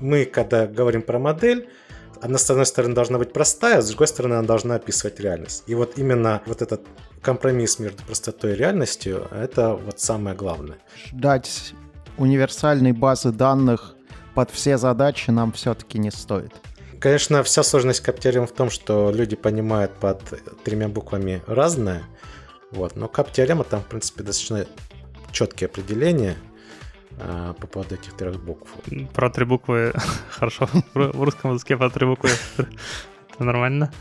Мы, когда говорим про модель, она, с одной стороны, должна быть простая, а с другой стороны, она должна описывать реальность. И вот именно вот этот компромисс между простотой и реальностью, это вот самое главное. Ждать универсальной базы данных под все задачи нам все-таки не стоит. Конечно, вся сложность Каптериум в том, что люди понимают под тремя буквами разное, вот, но Каптеорема там, в принципе, достаточно четкие определения э, по поводу этих трех букв. Про три буквы хорошо. В русском языке про три буквы это нормально.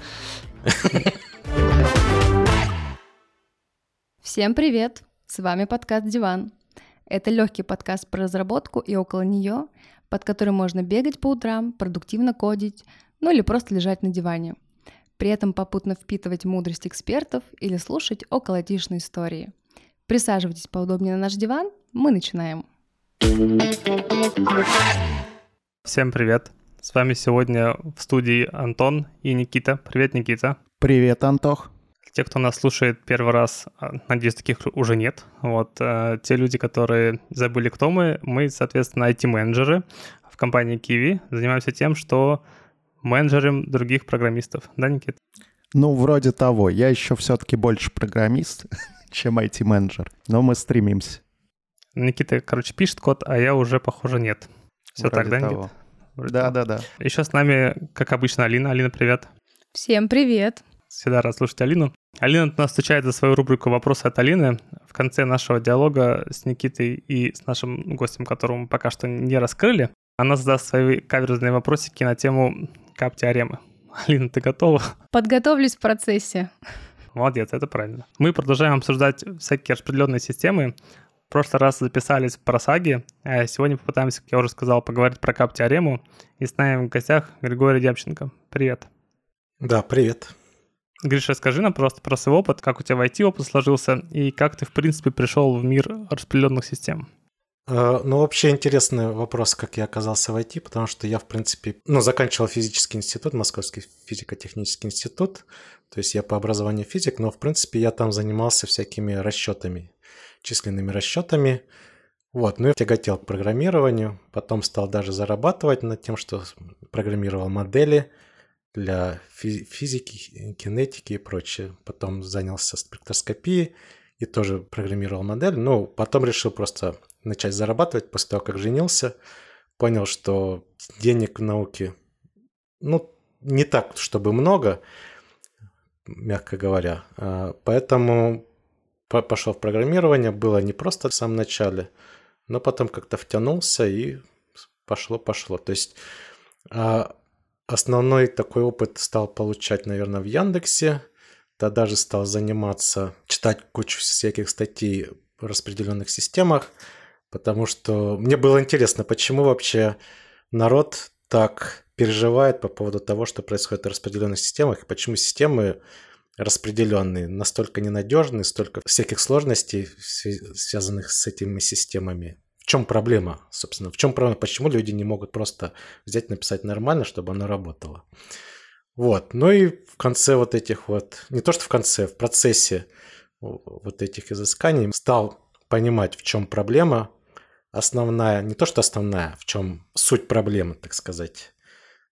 Всем привет! С вами подкаст «Диван». Это легкий подкаст про разработку и около нее, под которым можно бегать по утрам, продуктивно кодить, ну или просто лежать на диване. При этом попутно впитывать мудрость экспертов или слушать околотишные истории. Присаживайтесь поудобнее на наш диван, мы начинаем. Всем привет! С вами сегодня в студии Антон и Никита. Привет, Никита. Привет, Антох. Те, кто нас слушает первый раз, а, надеюсь, таких уже нет. Вот э, те люди, которые забыли, кто мы, мы, соответственно, IT-менеджеры в компании Kiwi. Занимаемся тем, что менеджерим других программистов. Да, Никит? Ну, вроде того. Я еще все-таки больше программист, чем IT-менеджер. Но мы стремимся. Никита, короче, пишет код, а я уже, похоже, нет. Все Вроде так, да, того. Никит? Да, да, да. Еще с нами, как обычно, Алина. Алина, привет. Всем привет! Всегда рад слушать Алину. Алина нас встречает за свою рубрику «Вопросы от Алины». В конце нашего диалога с Никитой и с нашим гостем, которого мы пока что не раскрыли, она задаст свои каверзные вопросики на тему кап-теоремы. Алина, ты готова? Подготовлюсь в процессе. Молодец, это правильно. Мы продолжаем обсуждать всякие распределенные системы. В прошлый раз записались про саги, а сегодня попытаемся, как я уже сказал, поговорить про кап-теорему. И с нами в гостях Григорий Демченко. Привет. Да, привет. Гриша, расскажи нам просто про свой опыт, как у тебя в IT опыт сложился и как ты, в принципе, пришел в мир распределенных систем. Э, Ну, вообще интересный вопрос, как я оказался в IT, потому что я, в принципе, ну, заканчивал физический институт, Московский физико-технический институт, то есть я по образованию физик, но, в принципе, я там занимался всякими расчетами, численными расчетами, вот, ну, я тяготел к программированию, потом стал даже зарабатывать над тем, что программировал модели для фи- физики, кинетики и прочее. Потом занялся спектроскопией и тоже программировал модель. Ну, потом решил просто начать зарабатывать после того, как женился. Понял, что денег в науке, ну, не так, чтобы много, мягко говоря. А, Поэтому по- пошел в программирование. Было не просто в самом начале, но потом как-то втянулся и пошло-пошло. То есть а, основной такой опыт стал получать, наверное, в Яндексе. Тогда же стал заниматься, читать кучу всяких статей в распределенных системах, потому что мне было интересно, почему вообще народ так переживает по поводу того, что происходит в распределенных системах, и почему системы распределенные настолько ненадежны, столько всяких сложностей, свя- связанных с этими системами. Чем проблема, собственно? В чем проблема? Почему люди не могут просто взять, написать нормально, чтобы оно работало? Вот. Ну и в конце вот этих вот, не то что в конце, в процессе вот этих изысканий стал понимать, в чем проблема основная, не то что основная, в чем суть проблемы, так сказать,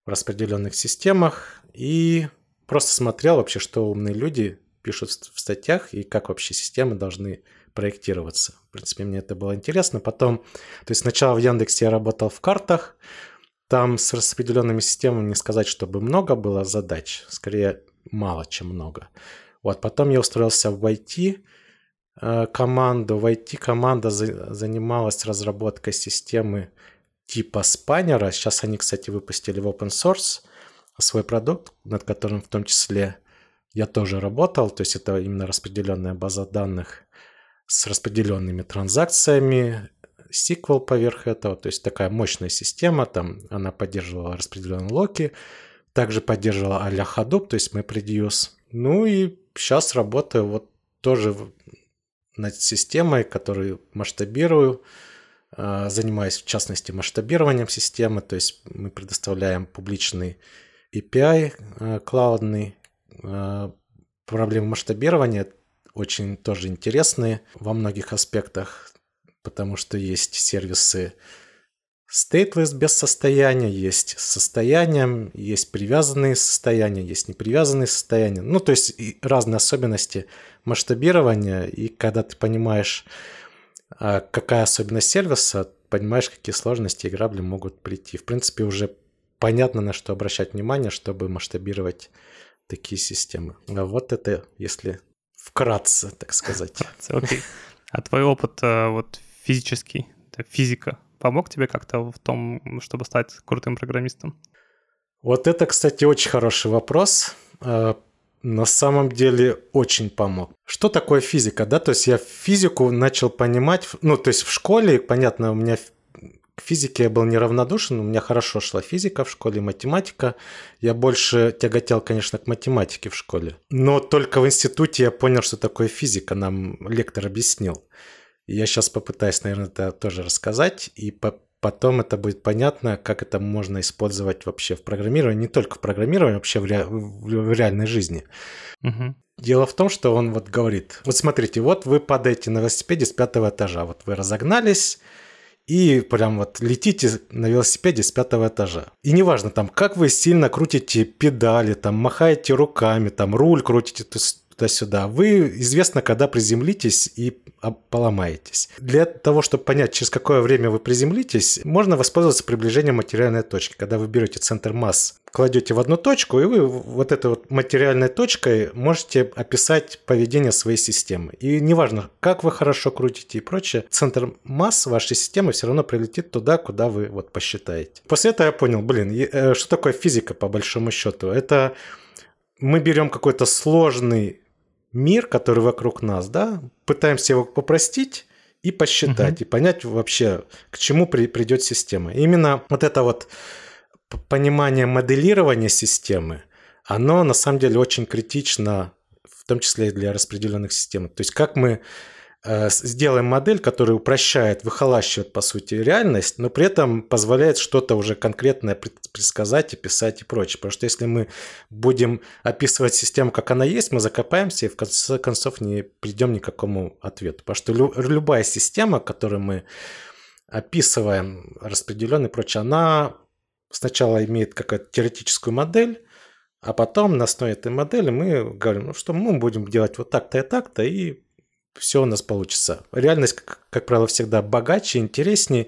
в распределенных системах. И просто смотрел вообще, что умные люди пишут в статьях и как вообще системы должны проектироваться. В принципе, мне это было интересно. Потом, то есть сначала в Яндексе я работал в картах, там с распределенными системами не сказать, чтобы много было задач, скорее мало, чем много. Вот, потом я устроился в IT э, команду. В IT команда за- занималась разработкой системы типа спаннера. Сейчас они, кстати, выпустили в open source свой продукт, над которым в том числе я тоже работал. То есть это именно распределенная база данных с распределенными транзакциями, SQL поверх этого, то есть такая мощная система, там она поддерживала распределенные локи, также поддерживала а-ля Hadoop, то есть MapReduce. Ну и сейчас работаю вот тоже над системой, которую масштабирую, а, занимаюсь в частности масштабированием системы, то есть мы предоставляем публичный API э, клаудный. Э, Проблема масштабирования очень тоже интересные во многих аспектах, потому что есть сервисы stateless без состояния, есть с состоянием, есть привязанные состояния, есть непривязанные состояния. Ну, то есть разные особенности масштабирования, и когда ты понимаешь, а, какая особенность сервиса, понимаешь, какие сложности и грабли могут прийти. В принципе, уже понятно, на что обращать внимание, чтобы масштабировать такие системы. А вот это, если вкратце, так сказать. Вкратце, окей. А твой опыт э, вот физический, физика, помог тебе как-то в том, чтобы стать крутым программистом? Вот это, кстати, очень хороший вопрос. Э, на самом деле очень помог. Что такое физика, да? То есть я физику начал понимать, ну, то есть в школе, понятно, у меня к физике я был неравнодушен, у меня хорошо шла физика в школе, математика. Я больше тяготел, конечно, к математике в школе. Но только в институте я понял, что такое физика, нам лектор объяснил. Я сейчас попытаюсь, наверное, это тоже рассказать, и по потом это будет понятно, как это можно использовать вообще в программировании, не только в программировании, вообще в, ре... в реальной жизни. Угу. Дело в том, что он вот говорит, вот смотрите, вот вы падаете на велосипеде с пятого этажа, вот вы разогнались, и прям вот летите на велосипеде с пятого этажа. И неважно там, как вы сильно крутите педали, там махаете руками, там руль крутите, то есть туда-сюда, вы известно, когда приземлитесь и поломаетесь. Для того, чтобы понять, через какое время вы приземлитесь, можно воспользоваться приближением материальной точки. Когда вы берете центр масс, кладете в одну точку, и вы вот этой вот материальной точкой можете описать поведение своей системы. И неважно, как вы хорошо крутите и прочее, центр масс вашей системы все равно прилетит туда, куда вы вот посчитаете. После этого я понял, блин, э, что такое физика по большому счету? Это мы берем какой-то сложный мир, который вокруг нас, да, пытаемся его попростить и посчитать, угу. и понять вообще, к чему при, придет система. И именно вот это вот понимание моделирования системы, оно на самом деле очень критично, в том числе и для распределенных систем. То есть как мы сделаем модель, которая упрощает, выхолащивает, по сути, реальность, но при этом позволяет что-то уже конкретное предсказать и писать и прочее. Потому что если мы будем описывать систему, как она есть, мы закопаемся и в конце концов не придем ни к какому ответу. Потому что любая система, которую мы описываем, распределенная и прочее, она сначала имеет какую-то теоретическую модель, а потом на основе этой модели мы говорим, ну что мы будем делать вот так-то и так-то, и все у нас получится. Реальность, как, как правило, всегда богаче, интереснее.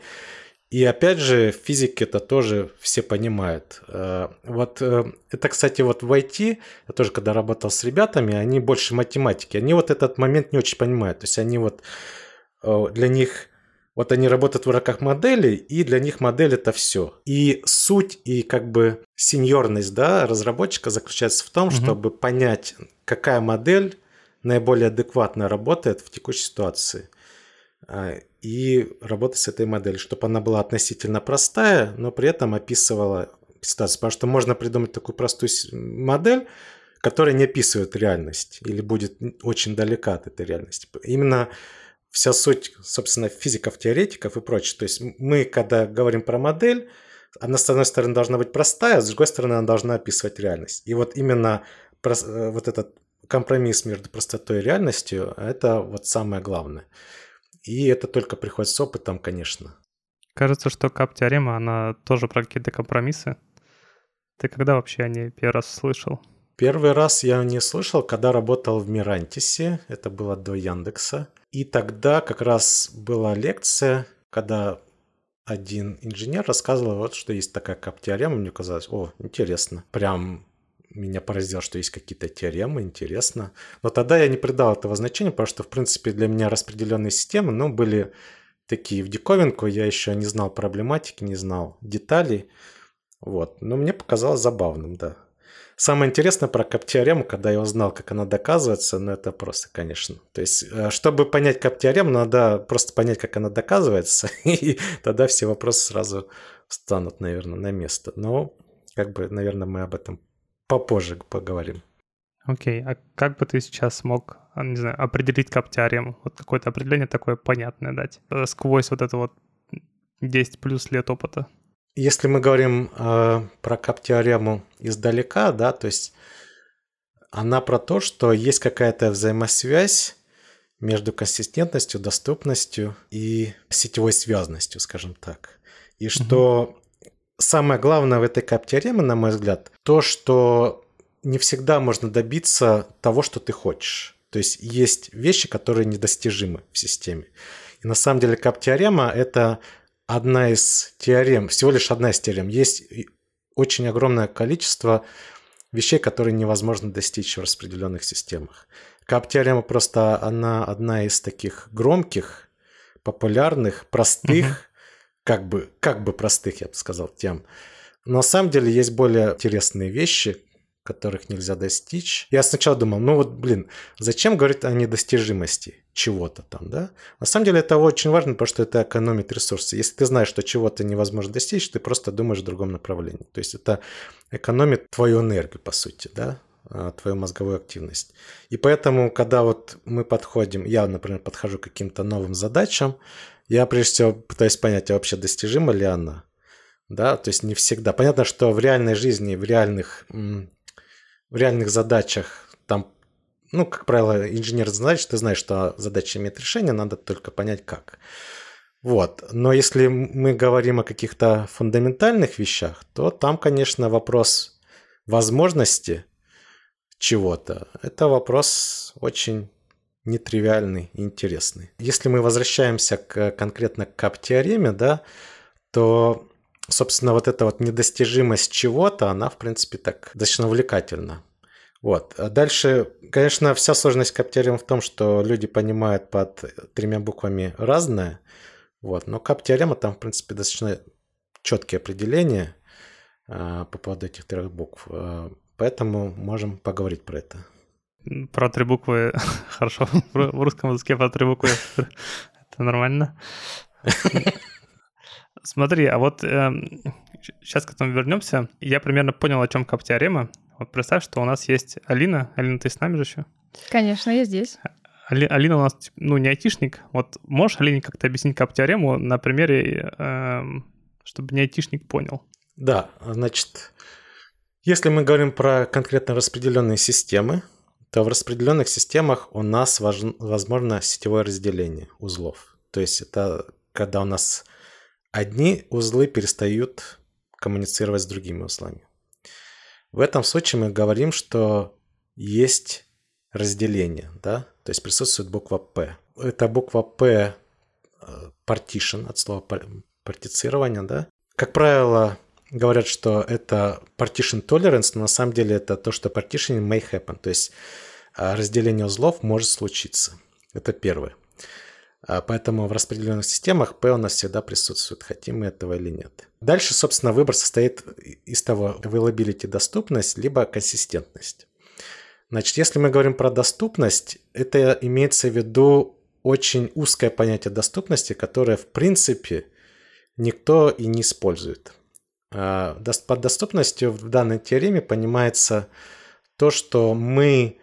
И опять же, в физике это тоже все понимают. Э, вот э, это, кстати, вот в IT, я тоже когда работал с ребятами, они больше математики, они вот этот момент не очень понимают. То есть они вот э, для них, вот они работают в рамках модели, и для них модель это все. И суть и как бы сеньорность да, разработчика заключается в том, угу. чтобы понять, какая модель наиболее адекватно работает в текущей ситуации. А, и работать с этой моделью, чтобы она была относительно простая, но при этом описывала ситуацию. Потому что можно придумать такую простую модель, которая не описывает реальность или будет очень далека от этой реальности. Именно вся суть, собственно, физиков-теоретиков и прочее. То есть мы, когда говорим про модель, она, с одной стороны, должна быть простая, а с другой стороны, она должна описывать реальность. И вот именно э, вот этот компромисс между простотой и реальностью – это вот самое главное. И это только приходит с опытом, конечно. Кажется, что кап-теорема, она тоже про какие-то компромиссы. Ты когда вообще о ней первый раз слышал? Первый раз я не слышал, когда работал в Мирантисе, это было до Яндекса. И тогда как раз была лекция, когда один инженер рассказывал, вот, что есть такая кап-теорема, мне казалось, о, интересно, прям меня поразило, что есть какие-то теоремы, интересно. Но тогда я не придал этого значения, потому что, в принципе, для меня распределенные системы, ну, были такие в диковинку, я еще не знал проблематики, не знал деталей. Вот. Но мне показалось забавным, да. Самое интересное про кап-теорему, когда я узнал, как она доказывается, ну это просто, конечно. То есть, э, чтобы понять кап-теорему, надо просто понять, как она доказывается, и тогда все вопросы сразу станут, наверное, на место. Но, как бы, наверное, мы об этом попозже поговорим. Окей, okay. а как бы ты сейчас смог, не знаю, определить кап-теорему? Вот какое-то определение такое понятное дать, э, сквозь вот это вот 10 плюс лет опыта? Если мы говорим э, про кап-теорему издалека, да, то есть она про то, что есть какая-то взаимосвязь между консистентностью, доступностью и сетевой связностью, скажем так. И что. Самое главное в этой кап-теореме, на мой взгляд, то, что не всегда можно добиться того, что ты хочешь. То есть есть вещи, которые недостижимы в системе. И на самом деле кап-теорема – это одна из теорем, всего лишь одна из теорем. Есть очень огромное количество вещей, которые невозможно достичь в распределенных системах. Кап-теорема просто она одна из таких громких, популярных, простых. Как бы, как бы простых, я бы сказал, тем. Но на самом деле есть более интересные вещи, которых нельзя достичь. Я сначала думал, ну вот, блин, зачем говорить о недостижимости чего-то там, да? На самом деле это очень важно, потому что это экономит ресурсы. Если ты знаешь, что чего-то невозможно достичь, ты просто думаешь в другом направлении. То есть это экономит твою энергию, по сути, да? А, твою мозговую активность. И поэтому, когда вот мы подходим, я, например, подхожу к каким-то новым задачам, я прежде всего пытаюсь понять, а вообще достижима ли она, да, то есть не всегда. Понятно, что в реальной жизни, в реальных в реальных задачах там, ну, как правило, инженер задач, ты знаешь, что задача имеет решение, надо только понять как. Вот. Но если мы говорим о каких-то фундаментальных вещах, то там, конечно, вопрос возможности чего-то. Это вопрос очень нетривиальный интересный. Если мы возвращаемся к, конкретно к кап-теореме, да, то собственно, вот эта вот недостижимость чего-то, она, в принципе, так достаточно увлекательна. Вот. А дальше, конечно, вся сложность каптеоремы в том, что люди понимают под тремя буквами разное. Вот. Но каптеорема там, в принципе, достаточно четкие определения а, по поводу этих трех букв. Поэтому можем поговорить про это. Про три буквы хорошо. В русском языке про три буквы это нормально. Смотри, а вот э, эм, сейчас к этому вернемся. Я примерно понял, о чем кап-теорема. Вот представь, что у нас есть Алина. Алина, ты с нами же еще? Конечно, я здесь. Али, Алина у нас ну, не айтишник. Вот можешь, Алине, как-то объяснить кап-теорему на примере, э, чтобы не айтишник понял? Да, значит, если мы говорим про конкретно распределенные системы, то в распределенных системах у нас возможно сетевое разделение узлов. То есть это когда у нас одни узлы перестают коммуницировать с другими узлами. В этом случае мы говорим, что есть разделение, да, то есть присутствует буква P. Это буква P э, partition от слова партицирование, да. Как правило, говорят, что это partition tolerance, но на самом деле это то, что partitioning may happen, то есть э, разделение узлов может случиться. Это первое. А, поэтому в распределенных системах P у нас всегда присутствует, хотим мы этого или нет. Дальше, собственно, выбор состоит из того, availability доступность, либо консистентность. Значит, если мы говорим про доступность, это имеется в виду очень узкое понятие доступности, которое, в принципе, никто и не использует. А, под доступностью в данной теореме понимается то, что мы,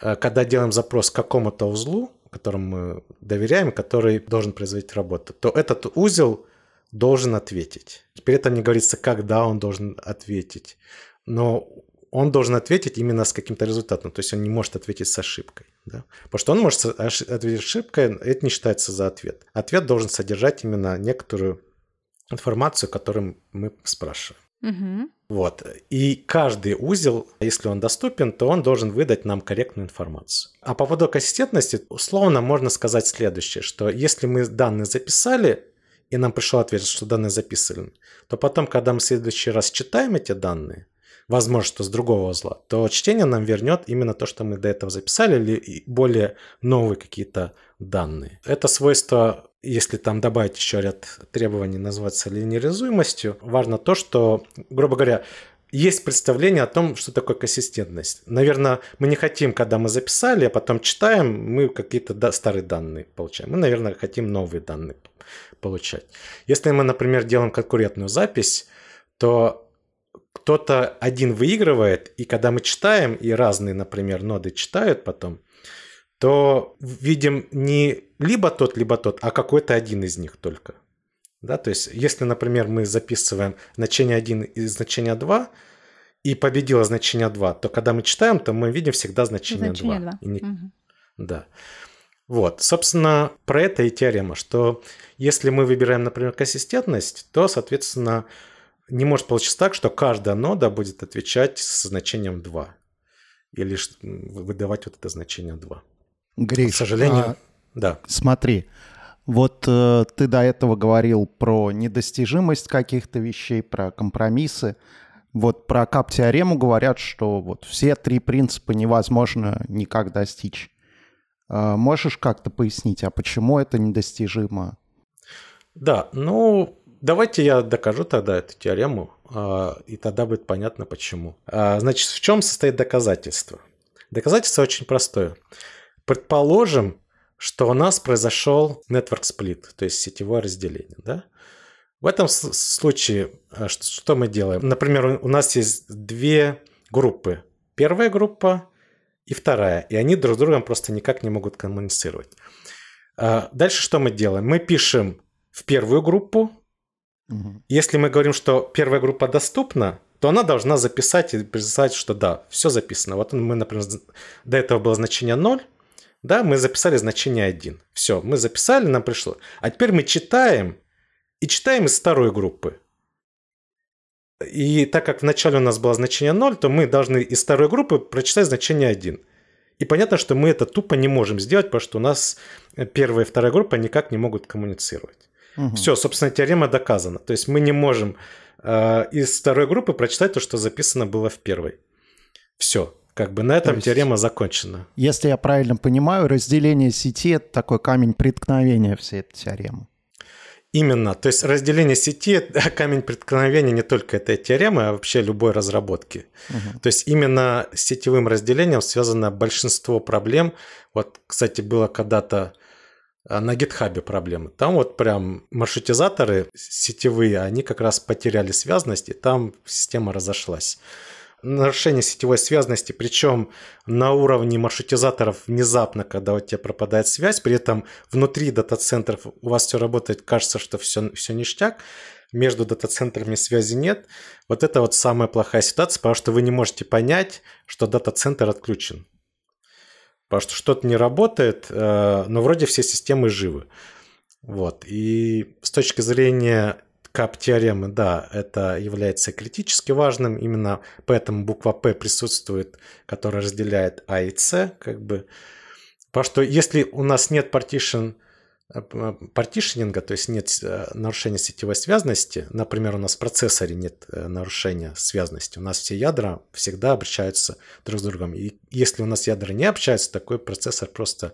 а, когда делаем запрос к какому-то узлу, которому мы доверяем, который должен производить работу, то этот узел должен ответить. При этом не говорится, когда он должен ответить, но он должен ответить именно с каким-то результатом, то есть он не может ответить с ошибкой. Да? Потому что он может ответить с ошибкой, это не считается за ответ. Ответ должен содержать именно некоторую информацию, которую мы спрашиваем. Угу. Вот. И каждый узел, если он доступен, то он должен выдать нам корректную информацию. А по поводу консистентности, условно можно сказать следующее, что если мы данные записали, и нам пришел ответ, что данные записаны, то потом, когда мы в следующий раз читаем эти данные, возможно, что с другого узла, то чтение нам вернет именно то, что мы до этого записали, или более новые какие-то данные. Это свойство если там добавить еще ряд требований, называться линеаризуемостью, важно то, что, грубо говоря, есть представление о том, что такое консистентность. Наверное, мы не хотим, когда мы записали, а потом читаем, мы какие-то старые данные получаем. Мы, наверное, хотим новые данные получать. Если мы, например, делаем конкурентную запись, то кто-то один выигрывает, и когда мы читаем, и разные, например, ноды читают потом, то видим не либо тот, либо тот, а какой-то один из них только. Да, то есть, если, например, мы записываем значение 1 и значение 2, и победило значение 2, то когда мы читаем, то мы видим всегда значение, значение 2. 2. Не... Угу. Да. Вот, собственно, про это и теорема, что если мы выбираем, например, консистентность, то, соответственно, не может получиться так, что каждая нода будет отвечать с значением 2. Или выдавать вот это значение 2. Гриш, К сожалению, а, да. Смотри, вот э, ты до этого говорил про недостижимость каких-то вещей, про компромиссы. Вот про кап-теорему говорят, что вот все три принципа невозможно никак достичь. Э, можешь как-то пояснить, а почему это недостижимо? Да, ну давайте я докажу тогда эту теорему, э, и тогда будет понятно почему. Э, значит, в чем состоит доказательство? Доказательство очень простое. Предположим, что у нас произошел network split, то есть сетевое разделение. Да? В этом случае э, что, что мы делаем? Например, у нас есть две группы. Первая группа и вторая. И они друг с другом просто никак не могут коммуницировать. А дальше что мы делаем? Мы пишем в первую группу. Угу. Если мы говорим, что первая группа доступна, то она должна записать и прислать, что да, все записано. Вот мы, например, до этого было значение 0, да, мы записали значение 1. Все, мы записали, нам пришло. А теперь мы читаем, и читаем из второй группы. И так как вначале у нас было значение 0, то мы должны из второй группы прочитать значение 1. И понятно, что мы это тупо не можем сделать, потому что у нас первая и вторая группа никак не могут коммуницировать. Угу. Все, собственно, теорема доказана. То есть мы не можем э, из второй группы прочитать то, что записано было в первой. Все. Как бы на этом есть, теорема закончена. Если я правильно понимаю, разделение сети — это такой камень преткновения всей этой теоремы. Именно. То есть разделение сети – камень преткновения не только этой теоремы, а вообще любой разработки. Угу. То есть именно с сетевым разделением связано большинство проблем. Вот, кстати, было когда-то а, на гитхабе проблемы. Там вот прям маршрутизаторы сетевые, они как раз потеряли связность, и там система разошлась нарушение сетевой связности, причем на уровне маршрутизаторов внезапно, когда у тебя пропадает связь, при этом внутри дата-центров у вас все работает, кажется, что все, все ништяк, между дата-центрами связи нет. Вот это вот самая плохая ситуация, потому что вы не можете понять, что дата-центр отключен. Потому что что-то не работает, э, но вроде все системы живы. Вот. И с точки зрения кап-теоремы, да, это является критически важным, именно поэтому буква П присутствует, которая разделяет А и С, как бы. Потому что если у нас нет partition, партишнинга, то есть нет э, нарушения сетевой связности, например, у нас в процессоре нет э, нарушения связности, у нас все ядра всегда общаются друг с другом. И если у нас ядра не общаются, такой процессор просто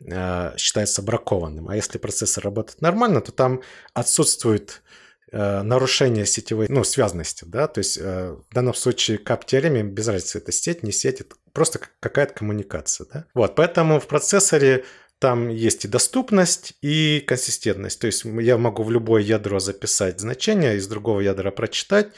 э, считается бракованным. А если процессор работает нормально, то там отсутствует Э, нарушение сетевой ну, связности, да, то есть э, в данном случае кап-теореме без разницы, это сеть, не сеть, это просто какая-то коммуникация, да. Вот, поэтому в процессоре там есть и доступность, и консистентность, то есть я могу в любое ядро записать значение, из другого ядра прочитать,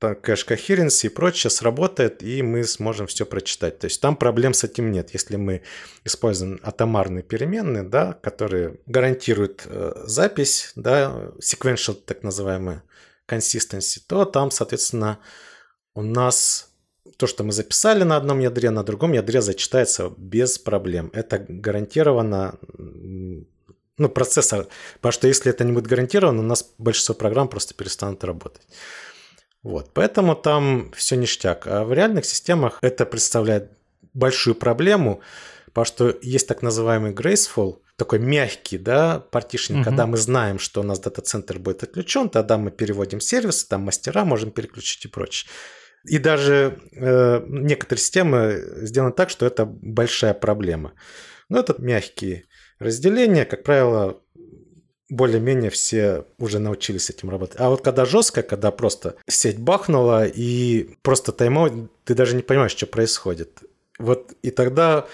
кэш coherency и прочее сработает, и мы сможем все прочитать. То есть там проблем с этим нет. Если мы используем атомарные переменные, да, которые гарантируют э, запись, да, sequential так называемый consistency, то там, соответственно, у нас то, что мы записали на одном ядре, на другом ядре зачитается без проблем. Это гарантированно ну, процессор. Потому что если это не будет гарантировано, у нас большинство программ просто перестанут работать. Вот, поэтому там все ништяк. А в реальных системах это представляет большую проблему, потому что есть так называемый graceful, такой мягкий, да, партишник, угу. когда мы знаем, что у нас дата-центр будет отключен, тогда мы переводим сервисы, там мастера можем переключить и прочее. И даже э, некоторые системы сделаны так, что это большая проблема. Но это мягкие разделения, как правило, более-менее все уже научились этим работать. А вот когда жестко, когда просто сеть бахнула и просто тайм ты даже не понимаешь, что происходит. Вот и тогда,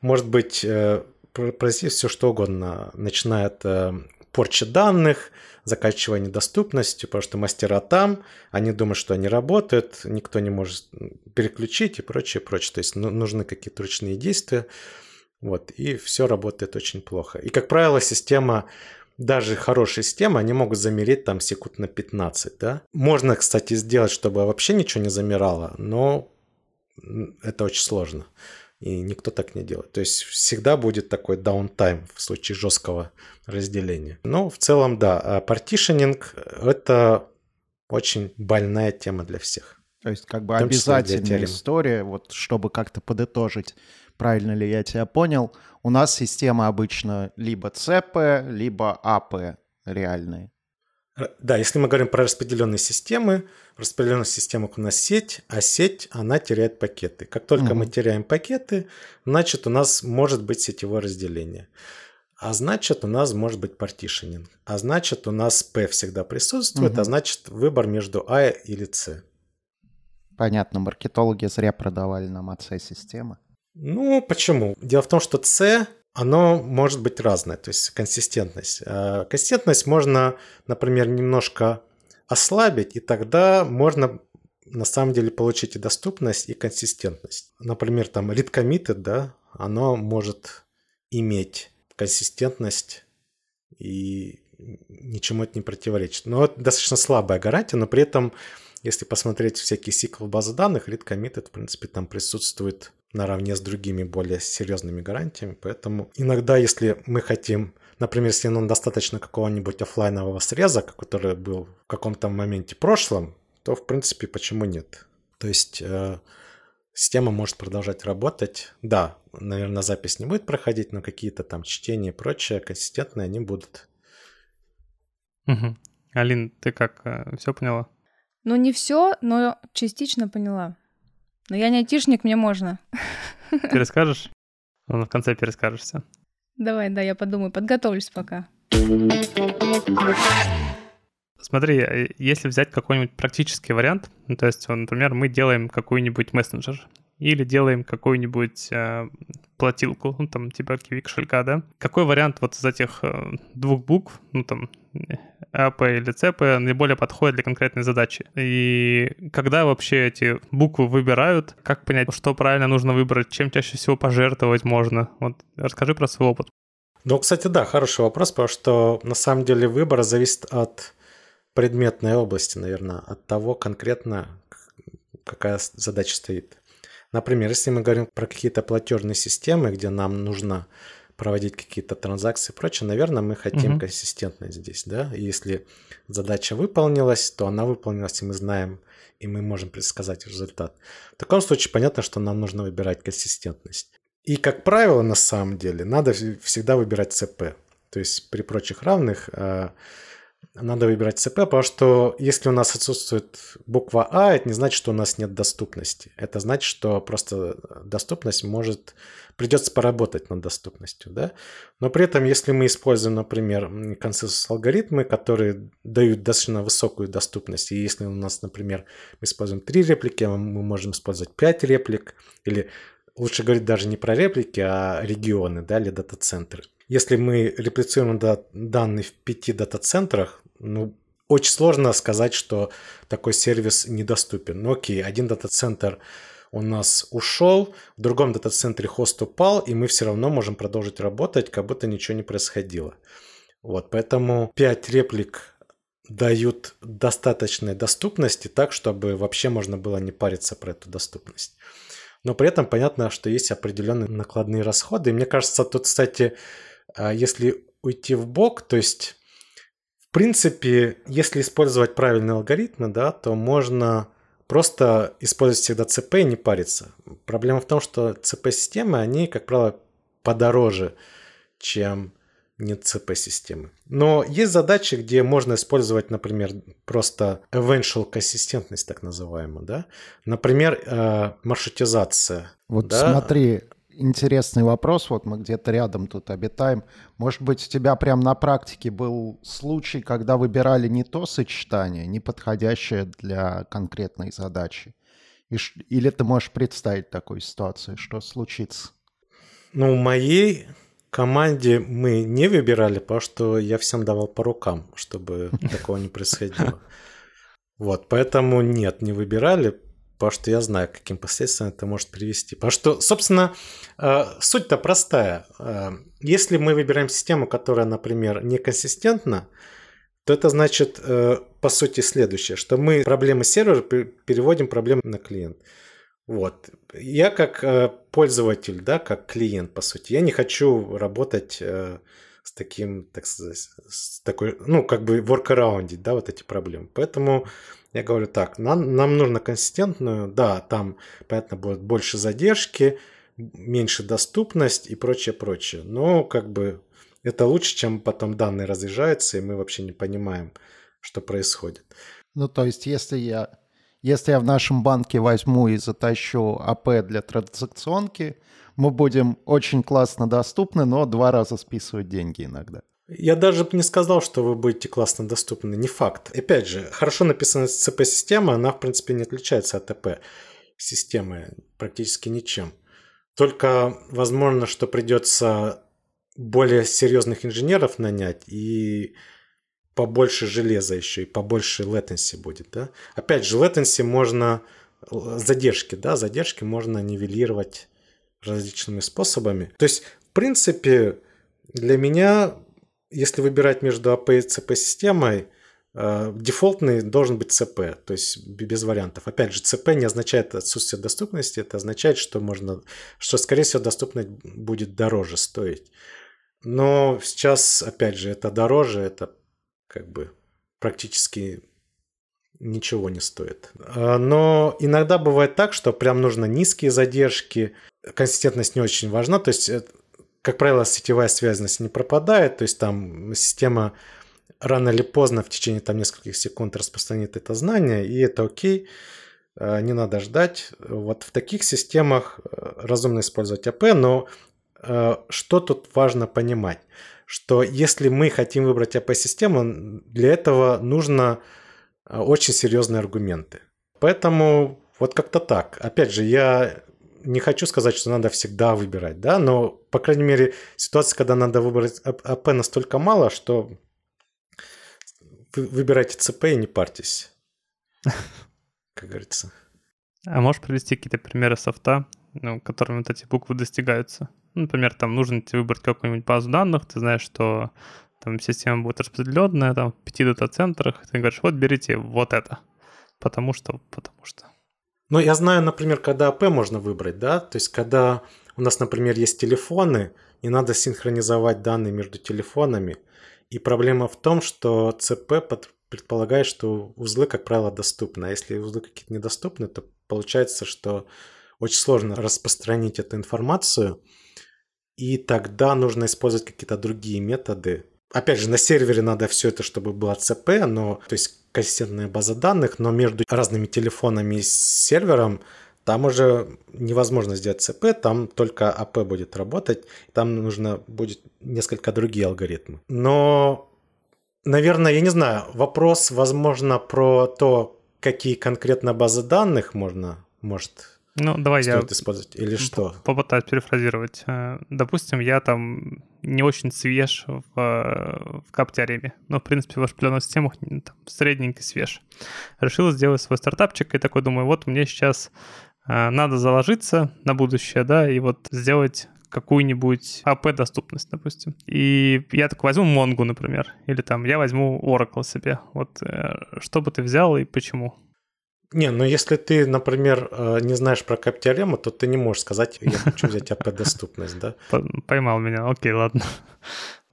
может быть, э, произойти все что угодно, начиная от э, порчи данных, заканчивая недоступностью, потому что мастера там, они думают, что они работают, никто не может переключить и прочее, прочее. То есть ну, нужны какие-то ручные действия. Вот, и все работает очень плохо. И, как правило, система даже хорошие системы, они могут замереть там секунд на 15, да. Можно, кстати, сделать, чтобы вообще ничего не замирало, но это очень сложно. И никто так не делает. То есть всегда будет такой даунтайм в случае жесткого разделения. Но в целом, да, партишенинг — это очень больная тема для всех. То есть как бы обязательная история, вот чтобы как-то подытожить, правильно ли я тебя понял, у нас система обычно либо ЦП, либо АП реальные. Да, если мы говорим про распределенные системы, в распределенных системах у нас сеть, а сеть, она теряет пакеты. Как только угу. мы теряем пакеты, значит, у нас может быть сетевое разделение. А значит, у нас может быть партишенинг. А значит, у нас P всегда присутствует, угу. а значит, выбор между А или С. Понятно, маркетологи зря продавали нам от C-системы. Ну, почему? Дело в том, что C оно может быть разное, то есть консистентность. А, консистентность можно, например, немножко ослабить, и тогда можно на самом деле получить и доступность, и консистентность. Например, там read да, оно может иметь консистентность и ничему это не противоречит. Но это достаточно слабая гарантия, но при этом, если посмотреть всякие сиквел базы данных, read committed, в принципе, там присутствует наравне с другими более серьезными гарантиями. Поэтому иногда, если мы хотим, например, если нам достаточно какого-нибудь офлайнового среза, который был в каком-то моменте прошлом, то, в принципе, почему нет? То есть э, система может продолжать работать. Да, наверное, запись не будет проходить, но какие-то там чтения и прочее консистентные они будут. Угу. Алин, ты как, э, все поняла? Ну, не все, но частично поняла. Но я не айтишник, мне можно. Ты расскажешь? Ну, в конце перескажешься. Давай, да, я подумаю, подготовлюсь пока. Смотри, э, если взять какой-нибудь практический вариант, ну, то есть, например, мы делаем какой-нибудь мессенджер, или делаем какую-нибудь э, платилку, ну, там, типа киви кошелька, да? Какой вариант вот из этих э, двух букв, ну, там, АП или ЦП, наиболее подходит для конкретной задачи? И когда вообще эти буквы выбирают, как понять, что правильно нужно выбрать, чем чаще всего пожертвовать можно? Вот расскажи про свой опыт. Ну, кстати, да, хороший вопрос, потому что на самом деле выбор зависит от предметной области, наверное, от того конкретно, какая задача стоит. Например, если мы говорим про какие-то платежные системы, где нам нужно проводить какие-то транзакции и прочее, наверное, мы хотим угу. консистентность здесь, да. И если задача выполнилась, то она выполнилась, и мы знаем, и мы можем предсказать результат. В таком случае понятно, что нам нужно выбирать консистентность. И, как правило, на самом деле, надо всегда выбирать ЦП. То есть при прочих равных а, надо выбирать ЦП, потому что если у нас отсутствует буква А, это не значит, что у нас нет доступности. Это значит, что просто доступность может... Придется поработать над доступностью, да? Но при этом, если мы используем, например, консенсус-алгоритмы, которые дают достаточно высокую доступность, и если у нас, например, мы используем три реплики, мы можем использовать пять реплик, или лучше говорить даже не про реплики, а регионы, да, или дата-центры. Если мы реплицируем данные в пяти дата-центрах, ну, очень сложно сказать, что такой сервис недоступен. Ну окей, один дата-центр у нас ушел, в другом дата-центре хост упал, и мы все равно можем продолжить работать, как будто ничего не происходило. Вот, поэтому 5 реплик дают достаточной доступности так, чтобы вообще можно было не париться про эту доступность. Но при этом понятно, что есть определенные накладные расходы. И мне кажется, тут, кстати, если уйти в бок, то есть, в принципе, если использовать правильные алгоритмы, да, то можно просто использовать всегда ЦП и не париться. Проблема в том, что ЦП-системы, они, как правило, подороже, чем не ЦП-системы. Но есть задачи, где можно использовать, например, просто eventual консистентность, так называемую, да? Например, э, маршрутизация. Вот да? смотри, интересный вопрос, вот мы где-то рядом тут обитаем. Может быть, у тебя прям на практике был случай, когда выбирали не то сочетание, не подходящее для конкретной задачи? Или ты можешь представить такую ситуацию, что случится? Ну, в моей команде мы не выбирали, потому что я всем давал по рукам, чтобы такого не происходило. Вот, поэтому нет, не выбирали, потому что я знаю, каким последствиям это может привести. Потому что, собственно, э, суть-то простая. Э, если мы выбираем систему, которая, например, неконсистентна, то это значит, э, по сути, следующее, что мы проблемы сервера переводим проблемы на клиент. Вот. Я как пользователь, да, как клиент, по сути, я не хочу работать с таким, так сказать, с такой, ну, как бы workaround, да, вот эти проблемы. Поэтому я говорю так, нам, нам нужно консистентную, да, там, понятно, будет больше задержки, меньше доступность и прочее, прочее. Но как бы это лучше, чем потом данные разъезжаются, и мы вообще не понимаем, что происходит. Ну, то есть, если я, если я в нашем банке возьму и затащу АП для транзакционки, мы будем очень классно доступны, но два раза списывать деньги иногда. Я даже не сказал, что вы будете классно доступны. Не факт. Опять же, хорошо написанная ЦП-система, она, в принципе, не отличается от ТП-системы практически ничем. Только, возможно, что придется более серьезных инженеров нанять и побольше железа еще и побольше latency будет, да. Опять же, latency можно задержки, да, задержки можно нивелировать различными способами. То есть, в принципе, для меня, если выбирать между АП и ЦП системой, э, дефолтный должен быть ЦП, то есть без вариантов. Опять же, ЦП не означает отсутствие доступности, это означает, что можно, что скорее всего доступность будет дороже стоить. Но сейчас, опять же, это дороже, это как бы практически ничего не стоит. А, но иногда бывает так, что прям нужно низкие задержки, консистентность не очень важна, то есть, э, как правило, сетевая связанность не пропадает, то есть там система рано или поздно в течение там нескольких секунд распространит это знание, и это окей, а, не надо ждать. Вот в таких системах э, разумно использовать АП, но э, что тут важно понимать? что если мы хотим выбрать АП-систему, для этого нужно очень серьезные аргументы. Поэтому вот как-то так. Опять же, я не хочу сказать, что надо всегда выбирать, да, но, по крайней мере, ситуация, когда надо выбрать АП настолько мало, что вы выбирайте ЦП и не парьтесь, как говорится. А можешь привести какие-то примеры софта, ну, которыми вот эти буквы достигаются? Например, там нужно тебе выбрать какую-нибудь базу данных, ты знаешь, что там система будет распределенная, там, в пяти дата-центрах, ты говоришь, вот берите вот это, потому что, потому что. Ну, я знаю, например, когда АП можно выбрать, да, то есть когда у нас, например, есть телефоны, и надо синхронизовать данные между телефонами, и проблема в том, что ЦП предполагает, что узлы, как правило, доступны, а если узлы какие-то недоступны, то получается, что очень сложно распространить эту информацию – и тогда нужно использовать какие-то другие методы. Опять же, на сервере надо все это, чтобы было ЦП, но, то есть консистентная база данных, но между разными телефонами и сервером там уже невозможно сделать ЦП, там только АП будет работать, там нужно будет несколько другие алгоритмы. Но, наверное, я не знаю, вопрос, возможно, про то, какие конкретно базы данных можно, может ну, давай стоит я использовать или что? Попытаюсь перефразировать. Э, допустим, я там не очень свеж в, в каптеореме, но, в принципе, в определенных системах там, средненький свеж. Решил сделать свой стартапчик и такой думаю, вот мне сейчас э, надо заложиться на будущее, да, и вот сделать какую-нибудь АП-доступность, допустим. И я так возьму Монгу, например, или там я возьму Oracle себе. Вот э, что бы ты взял и почему? Не, ну если ты, например, э, не знаешь про кап-теорему, то ты не можешь сказать, я хочу взять АП-доступность, да? Поймал меня, окей, ладно.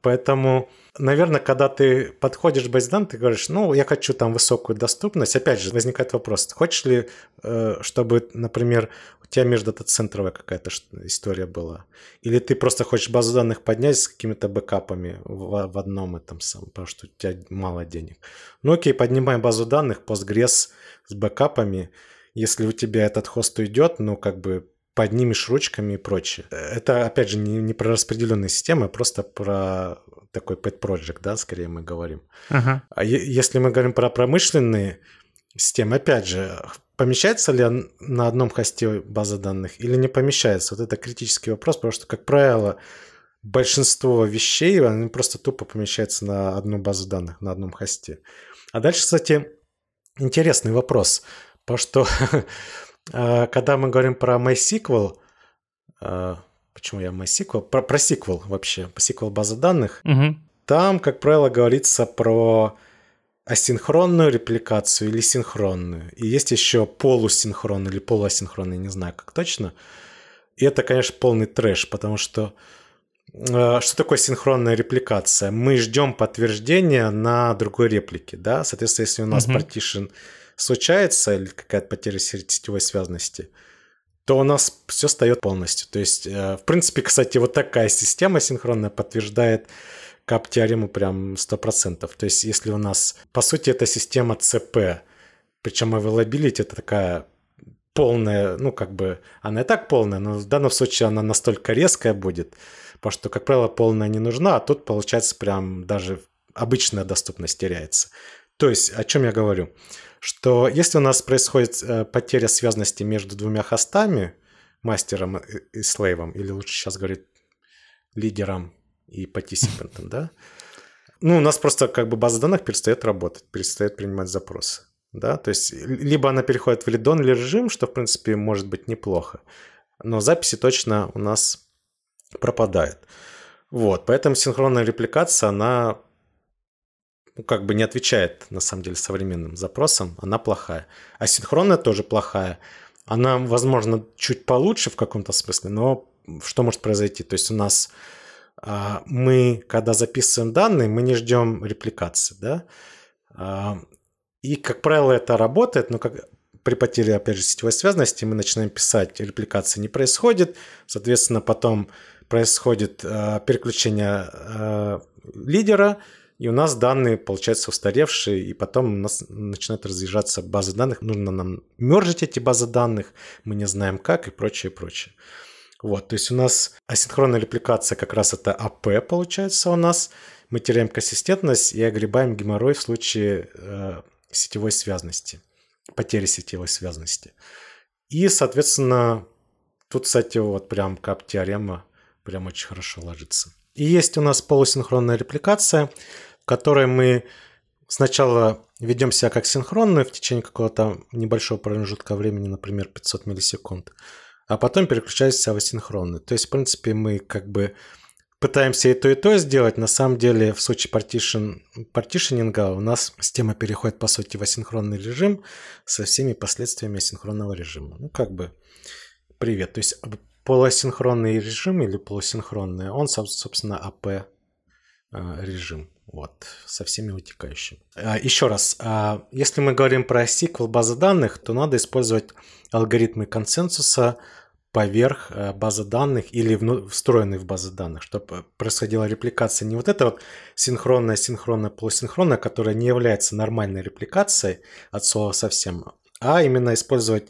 Поэтому, наверное, когда ты подходишь к данных, ты говоришь, ну, я хочу там высокую доступность. Опять же, возникает вопрос, хочешь ли, э, чтобы, например, у тебя междата-центровая какая-то история была? Или ты просто хочешь базу данных поднять с какими-то бэкапами в, одном этом самом, потому что у тебя мало денег? Ну, окей, поднимаем базу данных, Postgres – с бэкапами. Если у тебя этот хост уйдет, ну, как бы поднимешь ручками и прочее. Это, опять же, не, не про распределенные системы, а просто про такой pet project, да, скорее мы говорим. Ага. А если мы говорим про промышленные системы, опять же, помещается ли на одном хосте база данных или не помещается? Вот это критический вопрос, потому что, как правило, большинство вещей, они просто тупо помещаются на одну базу данных, на одном хосте. А дальше, кстати, интересный вопрос, потому что когда мы говорим про MySQL, а, почему я MySQL, про, про SQL вообще, SQL база данных, угу. там, как правило, говорится про асинхронную репликацию или синхронную. И есть еще полусинхронную или полуасинхронную, не знаю как точно. И это, конечно, полный трэш, потому что э, что такое синхронная репликация? Мы ждем подтверждения на другой реплике, да? Соответственно, если у нас uh-huh. partition случается или какая-то потеря сетевой связности, то у нас все встает полностью. То есть, э, в принципе, кстати, вот такая система синхронная подтверждает кап-теорему прям 100%. То есть, если у нас, по сути, это система ЦП, причем availability это такая полная, ну, как бы, она и так полная, но в данном случае она настолько резкая будет, потому что, как правило, полная не нужна, а тут, получается, прям даже обычная доступность теряется. То есть, о чем я говорю? Что если у нас происходит э, потеря связности между двумя хостами, мастером и слейвом, или лучше сейчас говорить лидером и парticipant, да, ну, у нас просто как бы база данных перестает работать, перестает принимать запросы да, то есть либо она переходит в лидон режим, что в принципе может быть неплохо, но записи точно у нас пропадают. Вот, поэтому синхронная репликация, она ну, как бы не отвечает на самом деле современным запросам, она плохая. А синхронная тоже плохая. Она, возможно, чуть получше в каком-то смысле, но что может произойти? То есть у нас а, мы, когда записываем данные, мы не ждем репликации, да? А, и, как правило, это работает, но как при потере, опять же, сетевой связности мы начинаем писать, репликация не происходит, соответственно, потом происходит э, переключение лидера, и у нас данные, получаются устаревшие, и потом у нас начинают разъезжаться базы данных. Нужно нам мержить эти базы данных, мы не знаем как и прочее, прочее. Вот, то есть у нас асинхронная репликация как раз это АП получается у нас. Мы теряем консистентность и огребаем геморрой в случае э, сетевой связности, потери сетевой связности. И, соответственно, тут, кстати, вот прям кап-теорема прям очень хорошо ложится. И есть у нас полусинхронная репликация, которой мы сначала ведем себя как синхронную в течение какого-то небольшого промежутка времени, например, 500 миллисекунд, а потом переключаемся в асинхронную. То есть, в принципе, мы как бы пытаемся и то, и то сделать. На самом деле, в случае партишн, партишнинга у нас система переходит, по сути, в асинхронный режим со всеми последствиями асинхронного режима. Ну, как бы, привет. То есть, полуасинхронный режим или полусинхронный, он, собственно, АП э, режим. Вот, со всеми вытекающими. А, еще раз, а, если мы говорим про SQL базы данных, то надо использовать алгоритмы консенсуса, поверх э, базы данных или встроенный в базы данных, чтобы происходила репликация не вот эта вот синхронная, синхронная, полусинхронная, которая не является нормальной репликацией от слова совсем, а именно использовать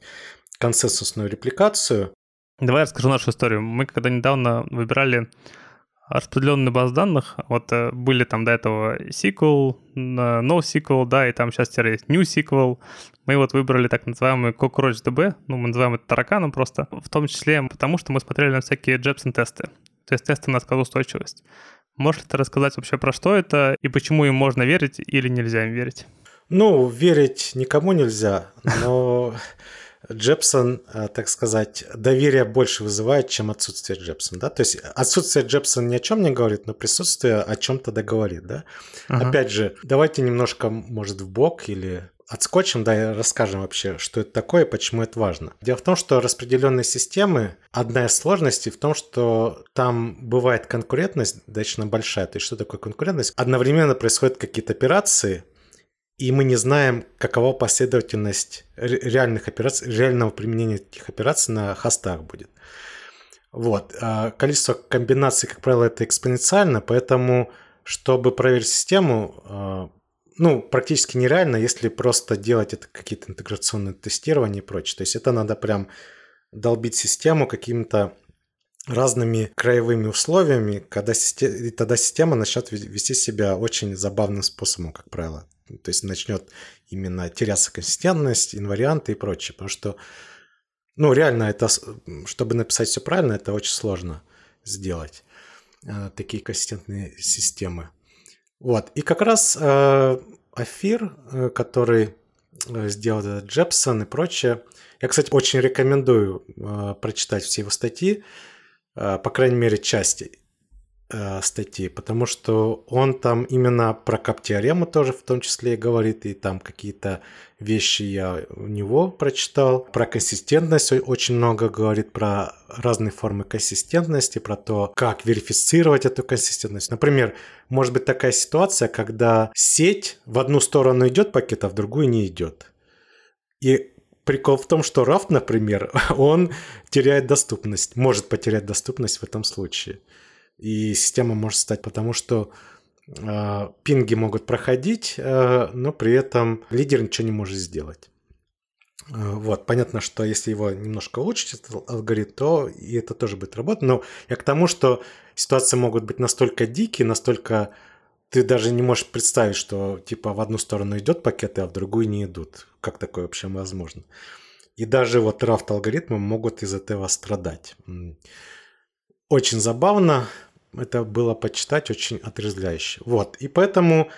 консенсусную репликацию. Давай я расскажу нашу историю. Мы когда недавно выбирали распределенную базу данных. Вот э, были там до этого SQL, NoSQL, да, и там сейчас теперь есть NewSQL. Мы вот выбрали так называемый CockroachDB, ну, мы называем это тараканом просто, в том числе потому, что мы смотрели на всякие Jepson-тесты, то есть тесты на скалоустойчивость. Можешь ты рассказать вообще про что это и почему им можно верить или нельзя им верить? Ну, верить никому нельзя, но Джепсон, э, так сказать, доверие больше вызывает, чем отсутствие Джепсона, да, то есть отсутствие Джепсона ни о чем не говорит, но присутствие о чем-то договорит, да. Ага. Опять же, давайте немножко, может, в бок или отскочим, да, и расскажем вообще, что это такое и почему это важно. Дело в том, что распределенные системы, одна из сложностей в том, что там бывает конкурентность достаточно большая. То есть что такое конкурентность? Одновременно происходят какие-то операции, и мы не знаем, какова последовательность реальных операций, реального применения этих операций на хостах будет. Вот. А количество комбинаций, как правило, это экспоненциально, поэтому, чтобы проверить систему, а, ну, практически нереально, если просто делать это какие-то интеграционные тестирования и прочее. То есть это надо прям долбить систему какими-то разными краевыми условиями, когда система, и тогда система начнет вести себя очень забавным способом, как правило то есть начнет именно теряться консистентность, инварианты и прочее. Потому что, ну, реально, это, чтобы написать все правильно, это очень сложно сделать. Э, такие консистентные системы. Вот. И как раз э, Афир, э, который сделал этот Джепсон и прочее, я, кстати, очень рекомендую прочитать все его статьи, по крайней мере, части. Э, статей, потому что он там именно про каптиорему тоже в том числе и говорит, и там какие-то вещи я у него прочитал. Про консистентность очень много говорит, про разные формы консистентности, про то, как верифицировать эту консистентность. Например, может быть такая ситуация, когда сеть в одну сторону идет пакет, а в другую не идет. И прикол в том, что Рафт, например, он теряет доступность, может потерять доступность в этом случае. И система может стать, потому что э, пинги могут проходить, э, но при этом лидер ничего не может сделать. Э, вот, понятно, что если его немножко улучшить, этот алгоритм, то и это тоже будет работать. Но я к тому, что ситуации могут быть настолько дикие, настолько ты даже не можешь представить, что типа в одну сторону идет пакеты, а в другую не идут. Как такое вообще возможно? И даже вот рафт алгоритмы могут из этого страдать. Очень забавно это было почитать, очень отрезвляюще. Вот, и поэтому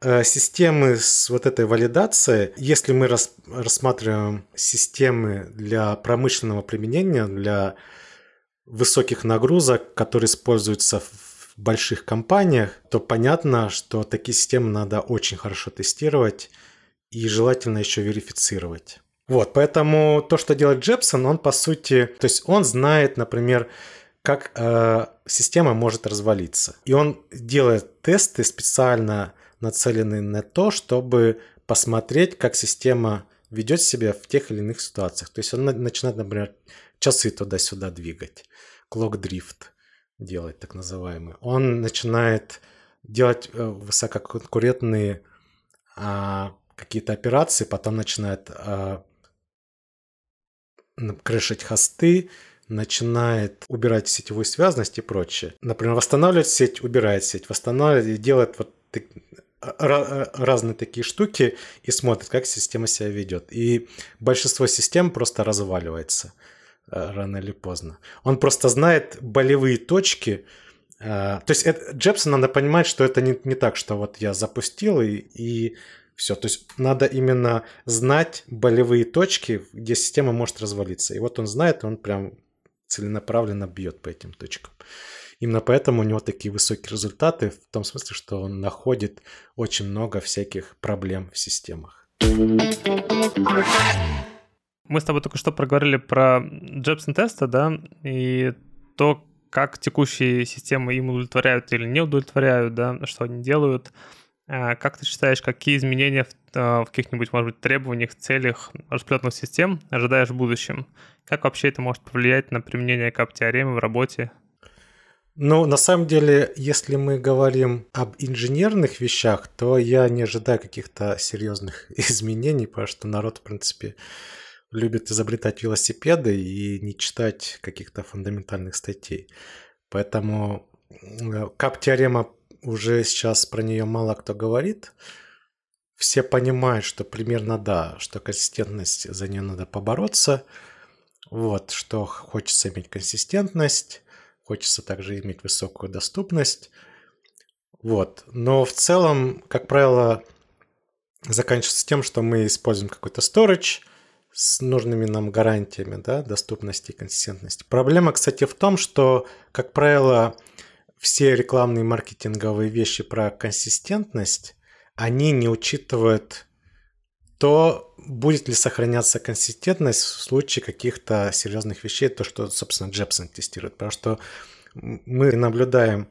э, системы с вот этой валидацией, если мы рас, рассматриваем системы для промышленного применения, для высоких нагрузок, которые используются в больших компаниях, то понятно, что такие системы надо очень хорошо тестировать и желательно еще верифицировать. Вот, поэтому то, что делает Джепсон, он по сути, то есть он знает, например, как э, система может развалиться. И он делает тесты специально нацеленные на то, чтобы посмотреть, как система ведет себя в тех или иных ситуациях. То есть он начинает, например, часы туда-сюда двигать, клок дрифт делать, так называемый. Он начинает делать э, высококонкурентные а, какие-то операции, потом начинает а, крышить хосты, начинает убирать сетевую связность и прочее. Например, восстанавливать сеть, убирает сеть, восстанавливает и делает вот разные такие штуки и смотрит, как система себя ведет. И большинство систем просто разваливается э, рано или поздно. Он просто знает болевые точки. Э, то есть это, Джепсон надо понимать, что это не, не так, что вот я запустил и, и все. То есть надо именно знать болевые точки, где система может развалиться. И вот он знает, он прям целенаправленно бьет по этим точкам. Именно поэтому у него такие высокие результаты, в том смысле, что он находит очень много всяких проблем в системах. Мы с тобой только что проговорили про Jepson тесты, да, и то, как текущие системы им удовлетворяют или не удовлетворяют, да, что они делают. А как ты считаешь, какие изменения в, а, в каких-нибудь, может быть, требованиях, целях распределенных систем ожидаешь в будущем? Как вообще это может повлиять на применение кап-теоремы в работе? Ну, на самом деле, если мы говорим об инженерных вещах, то я не ожидаю каких-то серьезных изменений, потому что народ, в принципе, любит изобретать велосипеды и не читать каких-то фундаментальных статей. Поэтому кап-теорема уже сейчас про нее мало кто говорит. Все понимают, что примерно да, что консистентность, за нее надо побороться. Вот, что хочется иметь консистентность, хочется также иметь высокую доступность. Вот. Но в целом, как правило, заканчивается тем, что мы используем какой-то storage с нужными нам гарантиями да, доступности и консистентности. Проблема, кстати, в том, что, как правило, все рекламные маркетинговые вещи про консистентность, они не учитывают то, будет ли сохраняться консистентность в случае каких-то серьезных вещей, то, что, собственно, Джепсон тестирует. Потому что мы наблюдаем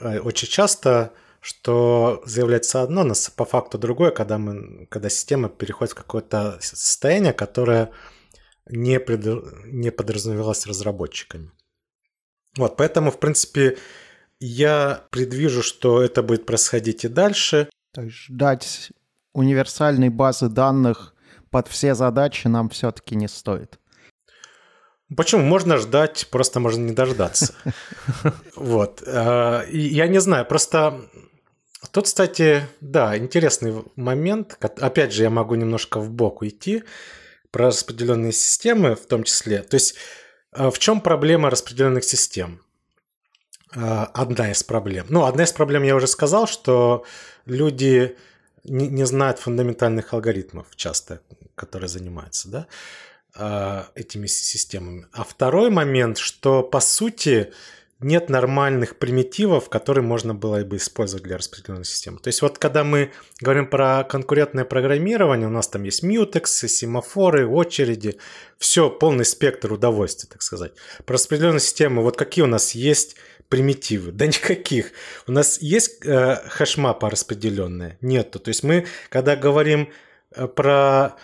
э, очень часто, что заявляется одно, но по факту другое, когда, мы, когда система переходит в какое-то состояние, которое не, пред, не подразумевалось разработчиками. Вот, поэтому, в принципе, я предвижу, что это будет происходить и дальше. То есть ждать универсальной базы данных под все задачи нам все-таки не стоит. Почему? Можно ждать, просто можно не дождаться. Вот. А, я не знаю, просто Тут, кстати, да, интересный момент. Опять же, я могу немножко в бок уйти про распределенные системы в том числе. То есть в чем проблема распределенных систем? А, одна из проблем. Ну, одна из проблем я уже сказал, что люди не, не знают фундаментальных алгоритмов часто, которые занимаются да, а, этими системами. А второй момент, что по сути нет нормальных примитивов, которые можно было бы использовать для распределенной системы. То есть вот когда мы говорим про конкурентное программирование, у нас там есть мьютексы, семафоры, очереди, все, полный спектр удовольствия, так сказать. Про распределенную систему, вот какие у нас есть примитивы? Да никаких. У нас есть э, хэшмапа распределенная? Нету. То есть мы, когда говорим э, про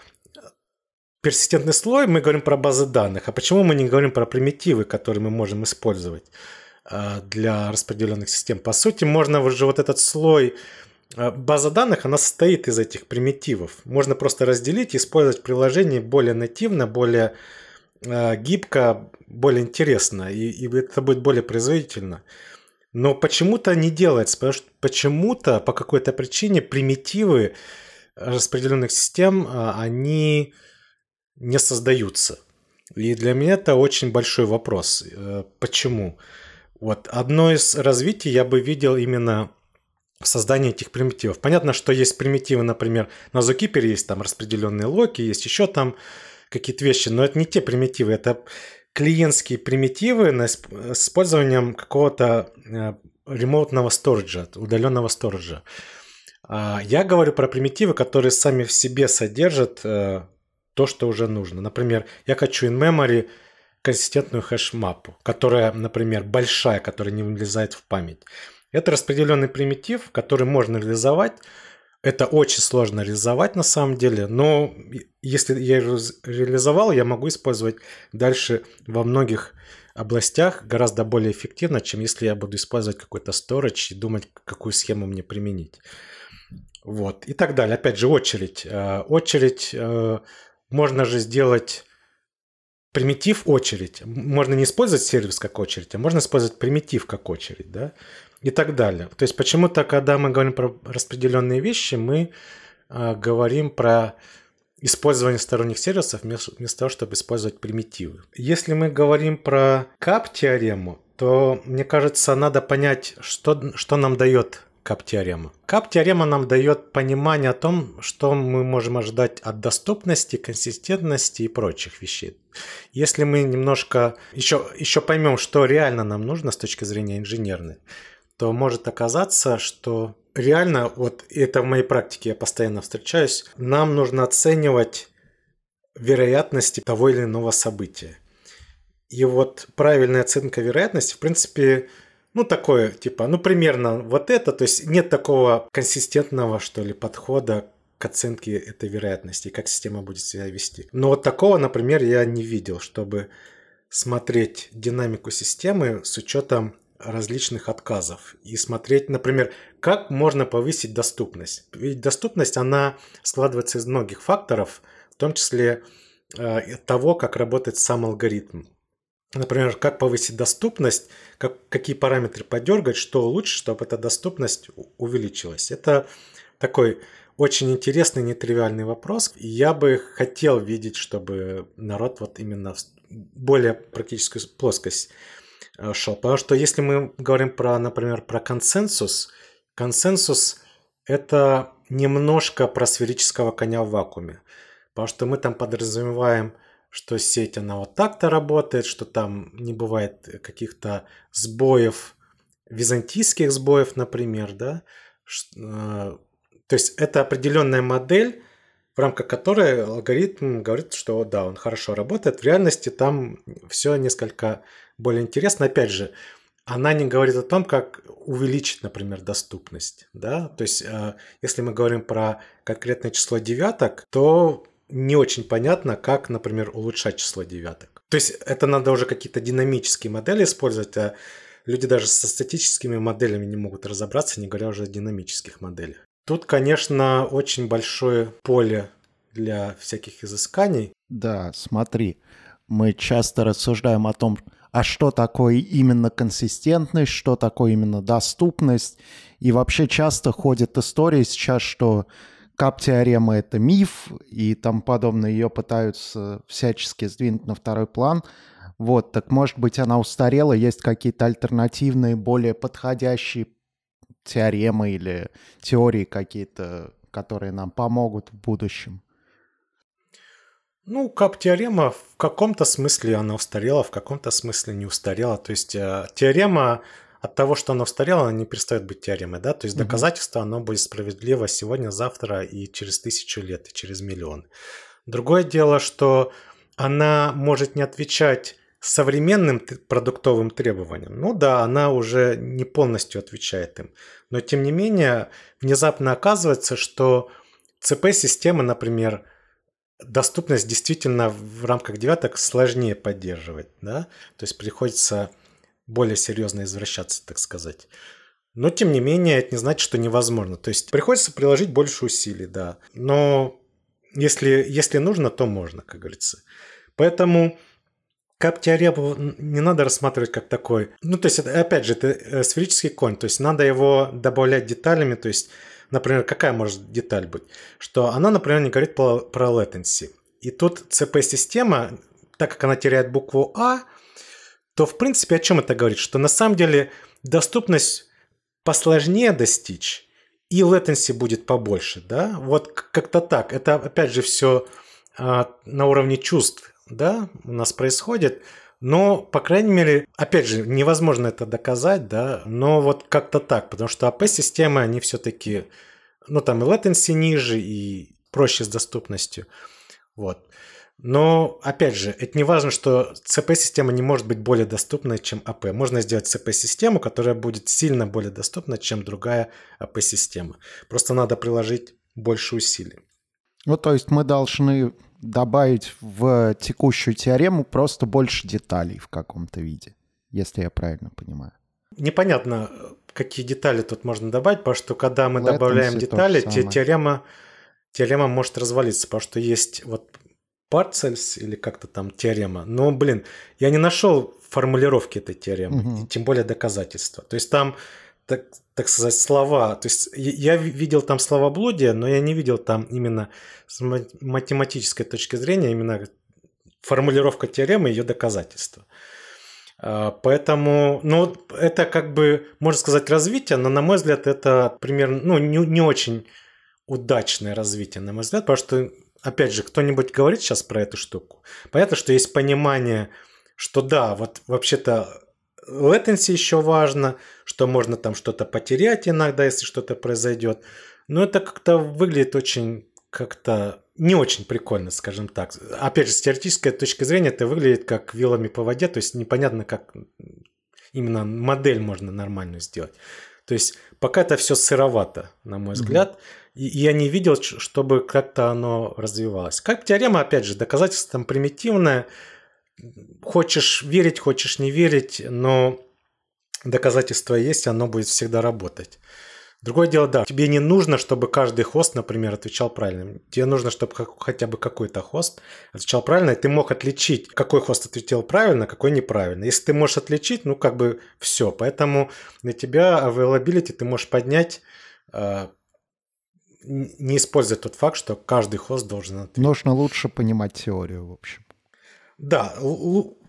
персистентный слой, мы говорим про базы данных. А почему мы не говорим про примитивы, которые мы можем использовать? Э, для распределенных систем. По сути, можно уже вот этот слой э, База данных, она состоит из этих примитивов. Можно просто разделить и использовать приложение более нативно, более э, гибко, более интересно, и, и это будет более производительно. Но почему-то не делается, потому что почему-то по какой-то причине примитивы распределенных систем, они не создаются. И для меня это очень большой вопрос. Почему? Вот одно из развитий я бы видел именно в создании этих примитивов. Понятно, что есть примитивы, например, на Zookeeper есть там распределенные локи, есть еще там какие-то вещи, но это не те примитивы, это клиентские примитивы с использованием какого-то э, ремоутного сториджа, удаленного сториджа. А я говорю про примитивы, которые сами в себе содержат э, то, что уже нужно. Например, я хочу in-memory консистентную хэш-мапу, которая, например, большая, которая не влезает в память. Это распределенный примитив, который можно реализовать. Это очень сложно реализовать на самом деле, но если я реализовал, я могу использовать дальше во многих областях гораздо более эффективно, чем если я буду использовать какой-то storage и думать, какую схему мне применить. Вот. И так далее. Опять же, очередь. Э, очередь э, можно же сделать примитив очередь. Можно не использовать сервис как очередь, а можно использовать примитив как очередь, да, и так далее. То есть почему-то, когда мы говорим про распределенные вещи, мы э, говорим про использование сторонних сервисов вместо, вместо того, чтобы использовать примитивы. Если мы говорим про кап-теорему, то, мне кажется, надо понять, что, что нам дает кап-теорема. Кап-теорема нам дает понимание о том, что мы можем ожидать от доступности, консистентности и прочих вещей. Если мы немножко еще, еще поймем, что реально нам нужно с точки зрения инженерной, то может оказаться, что реально, вот это в моей практике я постоянно встречаюсь, нам нужно оценивать вероятности того или иного события. И вот правильная оценка вероятности, в принципе, ну, такое, типа, ну, примерно вот это, то есть нет такого консистентного, что ли, подхода к оценке этой вероятности, как система будет себя вести. Но вот такого, например, я не видел, чтобы смотреть динамику системы с учетом различных отказов и смотреть, например, как можно повысить доступность. Ведь доступность, она складывается из многих факторов, в том числе э, того, как работает сам алгоритм. Например, как повысить доступность, как, какие параметры подергать, что улучшить, чтобы эта доступность увеличилась. Это такой очень интересный, нетривиальный вопрос. Я бы хотел видеть, чтобы народ вот именно в более практическую плоскость э, шел. Потому что если мы говорим про, например, про консенсус, консенсус это немножко про сферического коня в вакууме. Потому что мы там подразумеваем – что сеть она вот так-то работает, что там не бывает каких-то сбоев, византийских сбоев, например, да. Э, то есть это определенная модель, в рамках которой алгоритм говорит, что да, он хорошо работает. В реальности там все несколько более интересно. Опять же, она не говорит о том, как увеличить, например, доступность. Да? То есть, э, если мы говорим про конкретное число девяток, то не очень понятно, как, например, улучшать число девяток. То есть это надо уже какие-то динамические модели использовать, а люди даже со статическими моделями не могут разобраться, не говоря уже о динамических моделях. Тут, конечно, очень большое поле для всяких изысканий. Да, смотри, мы часто рассуждаем о том, а что такое именно консистентность, что такое именно доступность. И вообще часто ходит история сейчас, что Кап-теорема — это миф, и там подобное ее пытаются всячески сдвинуть на второй план. Вот, так может быть она устарела, есть какие-то альтернативные, более подходящие теоремы или теории какие-то, которые нам помогут в будущем? Ну, кап-теорема в каком-то смысле она устарела, в каком-то смысле не устарела. То есть э, теорема от того, что она устарела, она не перестает быть теоремой, да? То есть доказательство, оно будет справедливо сегодня, завтра и через тысячу лет, и через миллион. Другое дело, что она может не отвечать современным продуктовым требованиям. Ну да, она уже не полностью отвечает им. Но тем не менее, внезапно оказывается, что ЦП-системы, например, доступность действительно в рамках девяток сложнее поддерживать, да, то есть приходится более серьезно извращаться, так сказать. Но, тем не менее, это не значит, что невозможно. То есть приходится приложить больше усилий, да. Но если, если нужно, то можно, как говорится. Поэтому кап-теорему не надо рассматривать как такой. Ну, то есть, это, опять же, это э, сферический конь. То есть, надо его добавлять деталями. То есть, например, какая может деталь быть? Что она, например, не говорит про, про latency. И тут CP-система, так как она теряет букву А, то, в принципе, о чем это говорит? Что на самом деле доступность посложнее достичь, и latency будет побольше, да? Вот как-то так. Это, опять же, все а, на уровне чувств, да, у нас происходит. Но, по крайней мере, опять же, невозможно это доказать, да, но вот как-то так, потому что АП-системы, они все-таки, ну, там и latency ниже, и проще с доступностью. Вот. Но, опять же, это не важно, что CP-система не может быть более доступной, чем АП. Можно сделать CP-систему, которая будет сильно более доступна, чем другая АП-система. Просто надо приложить больше усилий. Ну, то есть мы должны добавить в текущую теорему просто больше деталей в каком-то виде, если я правильно понимаю. Непонятно, какие детали тут можно добавить, потому что когда мы Latency добавляем детали, те, теорема, теорема может развалиться, потому что есть вот Парцельс или как-то там теорема. Но, блин, я не нашел формулировки этой теоремы, угу. тем более доказательства. То есть там, так, так сказать, слова. То есть я видел там словоблудие, но я не видел там именно с математической точки зрения именно формулировка теоремы и ее доказательства. А, поэтому, ну, это как бы, можно сказать, развитие, но, на мой взгляд, это примерно, ну, не, не очень удачное развитие, на мой взгляд, потому что опять же, кто-нибудь говорит сейчас про эту штуку? Понятно, что есть понимание, что да, вот вообще-то latency еще важно, что можно там что-то потерять иногда, если что-то произойдет. Но это как-то выглядит очень как-то не очень прикольно, скажем так. Опять же, с теоретической точки зрения это выглядит как вилами по воде, то есть непонятно, как именно модель можно нормальную сделать. То есть пока это все сыровато, на мой взгляд. Mm-hmm. Я не видел, чтобы как-то оно развивалось. Как теорема, опять же, доказательство там примитивное. Хочешь верить, хочешь не верить, но доказательство есть, оно будет всегда работать. Другое дело, да, тебе не нужно, чтобы каждый хост, например, отвечал правильно. Тебе нужно, чтобы хотя бы какой-то хост отвечал правильно, и ты мог отличить, какой хост ответил правильно, какой неправильно. Если ты можешь отличить, ну как бы все. Поэтому на тебя availability ты можешь поднять а, не используя тот факт, что каждый хост должен ответить. Нужно лучше понимать теорию, в общем. Да,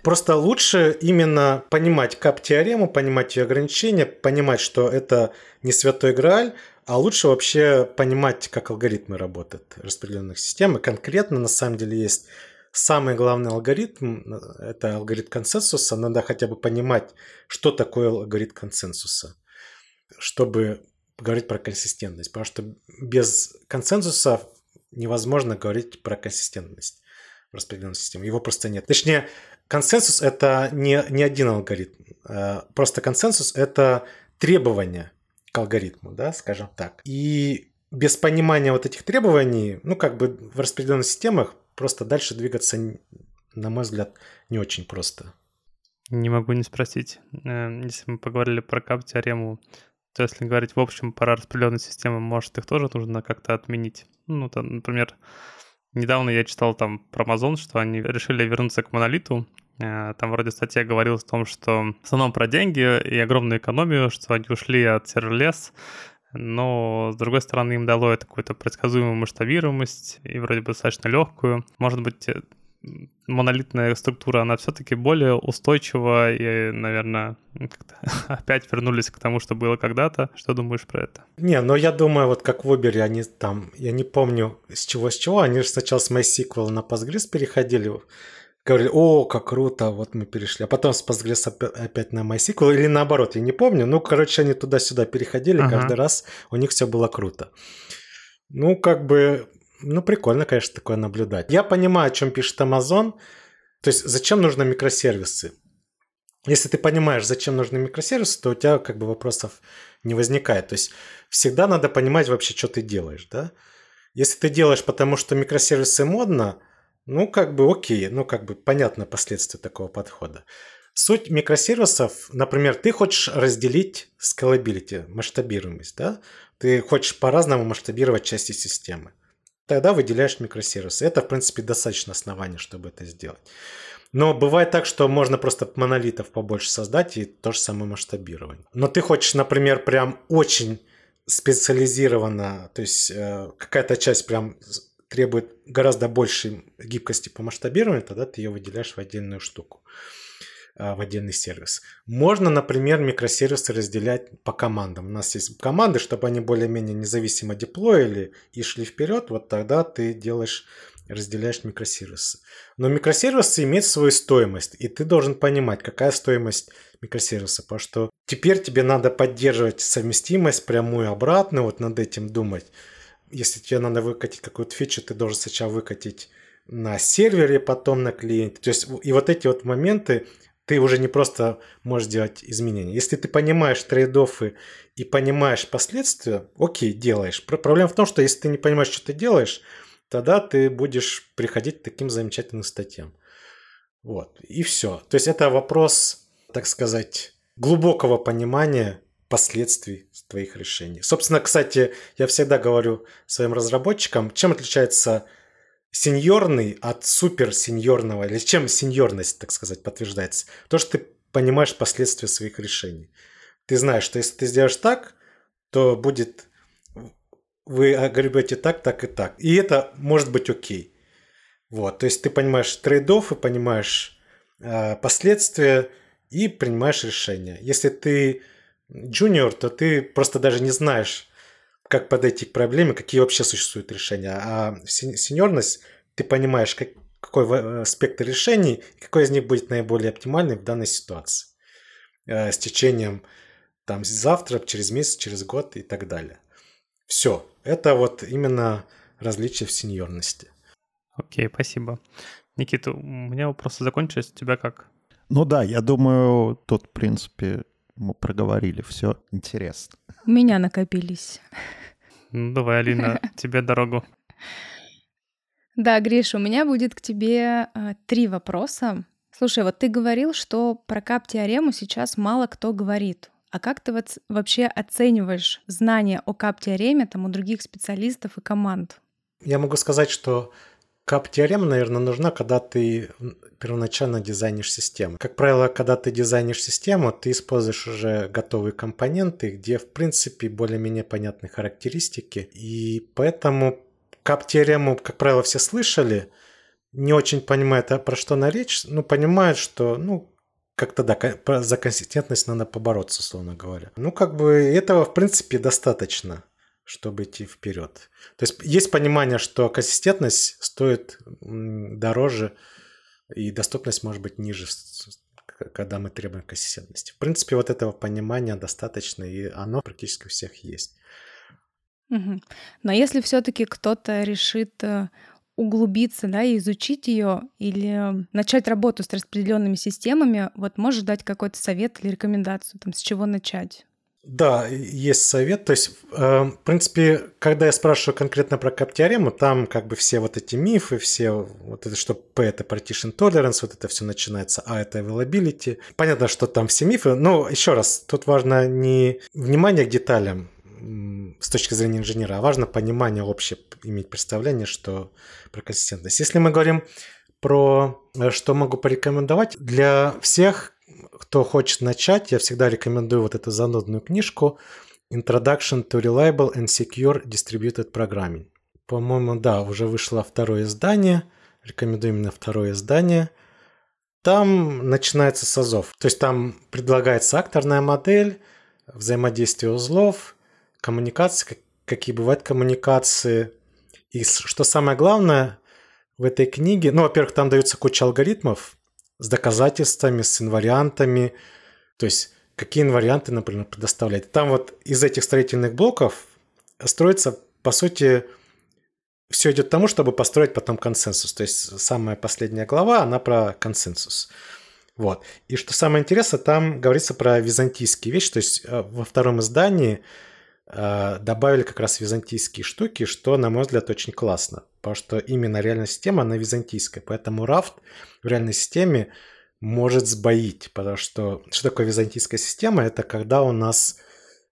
просто лучше именно понимать кап-теорему, понимать ее ограничения, понимать, что это не святой грааль, а лучше вообще понимать, как алгоритмы работают распределенных систем. И конкретно, на самом деле, есть самый главный алгоритм, это алгоритм консенсуса. Надо хотя бы понимать, что такое алгоритм консенсуса, чтобы говорить про консистентность, потому что без консенсуса невозможно говорить про консистентность в распределенной системе. Его просто нет. Точнее, консенсус это не, не один алгоритм. Э, просто консенсус это требования к алгоритму, да, скажем так. И без понимания вот этих требований, ну, как бы в распределенных системах просто дальше двигаться, на мой взгляд, не очень просто. Не могу не спросить. Э, если мы поговорили про кап-теорему, то если говорить в общем про распределенные системы, может, их тоже нужно как-то отменить. Ну, там, например, недавно я читал там про Amazon, что они решили вернуться к монолиту. Э, там вроде статья говорилась о том, что в основном про деньги и огромную экономию, что они ушли от serverless, но, с другой стороны, им дало это какую-то предсказуемую масштабируемость и вроде бы достаточно легкую. Может быть, монолитная структура, она все-таки более устойчива и, наверное, ну, опять вернулись к тому, что было когда-то. Что думаешь про это? Не, но я думаю, вот как в Uber, они там, я не помню с чего с чего, они же сначала с MySQL на Postgres переходили, говорили, о, как круто, вот мы перешли. А потом с Postgres опять на MySQL, или наоборот, я не помню. Ну, короче, они туда-сюда переходили, ага. каждый раз у них все было круто. Ну, как бы, ну, прикольно, конечно, такое наблюдать. Я понимаю, о чем пишет Amazon. То есть, зачем нужны микросервисы? Если ты понимаешь, зачем нужны микросервисы, то у тебя как бы вопросов не возникает. То есть, всегда надо понимать вообще, что ты делаешь, да? Если ты делаешь, потому что микросервисы модно, ну, как бы окей, ну, как бы понятно последствия такого подхода. Суть микросервисов, например, ты хочешь разделить scalability, масштабируемость, да? Ты хочешь по-разному масштабировать части системы. Тогда выделяешь микросервисы. Это, в принципе, достаточно основания, чтобы это сделать. Но бывает так, что можно просто монолитов побольше создать и то же самое масштабирование. Но ты хочешь, например, прям очень специализированно, то есть э, какая-то часть прям требует гораздо большей гибкости по масштабированию, тогда ты ее выделяешь в отдельную штуку. А, в отдельный сервис. Можно, например, микросервисы разделять по командам. У нас есть команды, чтобы они более-менее независимо деплоили и шли вперед, вот тогда ты делаешь разделяешь микросервисы. Но микросервисы имеют свою стоимость, и ты должен понимать, какая стоимость микросервиса, потому что теперь тебе надо поддерживать совместимость прямую обратную, вот над этим думать. Если тебе надо выкатить какую-то фичу, ты должен сначала выкатить на сервере, потом на клиенте. То есть и вот эти вот моменты ты уже не просто можешь делать изменения. Если ты понимаешь трейдофы и понимаешь последствия, окей, делаешь. Проблема в том, что если ты не понимаешь, что ты делаешь, тогда ты будешь приходить к таким замечательным статьям. Вот, и все. То есть это вопрос, так сказать, глубокого понимания последствий твоих решений. Собственно, кстати, я всегда говорю своим разработчикам, чем отличается сеньорный от супер сеньорного, или чем сеньорность, так сказать, подтверждается? То, что ты понимаешь последствия своих решений. Ты знаешь, что если ты сделаешь так, то будет вы огребете так, так и так. И это может быть окей. Вот, то есть ты понимаешь трейдов и понимаешь э, последствия и принимаешь решение. Если ты джуниор, то ты просто даже не знаешь, как подойти к проблеме, какие вообще существуют решения. А сеньорность, ты понимаешь, как, какой э, спектр решений, и какой из них будет наиболее оптимальный в данной ситуации. Э, с течением там завтра, через месяц, через год и так далее. Все. Это вот именно различие в сеньорности. Окей, okay, спасибо. Никита, у меня вопросы закончились. У тебя как? Ну да, я думаю, тут, в принципе, мы проговорили все интересно. У меня накопились. Ну, давай, Алина, тебе дорогу. Да, Гриша, у меня будет к тебе э, три вопроса. Слушай, вот ты говорил, что про кап-теорему сейчас мало кто говорит. А как ты вот вообще оцениваешь знания о кап-теореме там у других специалистов и команд? Я могу сказать, что Кап-теорема, наверное, нужна, когда ты первоначально дизайнишь систему. Как правило, когда ты дизайнишь систему, ты используешь уже готовые компоненты, где, в принципе, более-менее понятны характеристики. И поэтому кап-теорему, как правило, все слышали, не очень понимают, а про что она речь, ну, понимают, что, ну, как-то, да, за консистентность надо побороться, условно говоря. Ну, как бы этого, в принципе, достаточно чтобы идти вперед. То есть есть понимание, что консистентность стоит дороже и доступность может быть ниже, когда мы требуем консистентности. В принципе, вот этого понимания достаточно, и оно практически у всех есть. Угу. Но если все-таки кто-то решит э, углубиться, да, и изучить ее или начать работу с распределенными системами, вот можешь дать какой-то совет или рекомендацию, там, с чего начать? Да, есть совет. То есть, э, в принципе, когда я спрашиваю конкретно про кап-теорему, там как бы все вот эти мифы, все вот это, что P это partition tolerance, вот это все начинается, А это availability. Понятно, что там все мифы, но еще раз, тут важно не внимание к деталям с точки зрения инженера, а важно понимание общее, иметь представление, что про консистентность. Если мы говорим про э, что могу порекомендовать, для всех кто хочет начать, я всегда рекомендую вот эту занудную книжку Introduction to Reliable and Secure Distributed Programming. По-моему, да, уже вышло второе издание. Рекомендую именно второе издание. Там начинается с азов. То есть там предлагается акторная модель, взаимодействие узлов, коммуникации, какие бывают коммуникации. И что самое главное в этой книге, ну, во-первых, там даются куча алгоритмов с доказательствами, с инвариантами. То есть какие инварианты, например, предоставлять. Там вот из этих строительных блоков строится, по сути, все идет к тому, чтобы построить потом консенсус. То есть самая последняя глава, она про консенсус. Вот. И что самое интересное, там говорится про византийские вещи. То есть э, во втором издании добавили как раз византийские штуки, что, на мой взгляд, очень классно. Потому что именно реальная система, она византийская. Поэтому рафт в реальной системе может сбоить. Потому что что такое византийская система? Это когда у нас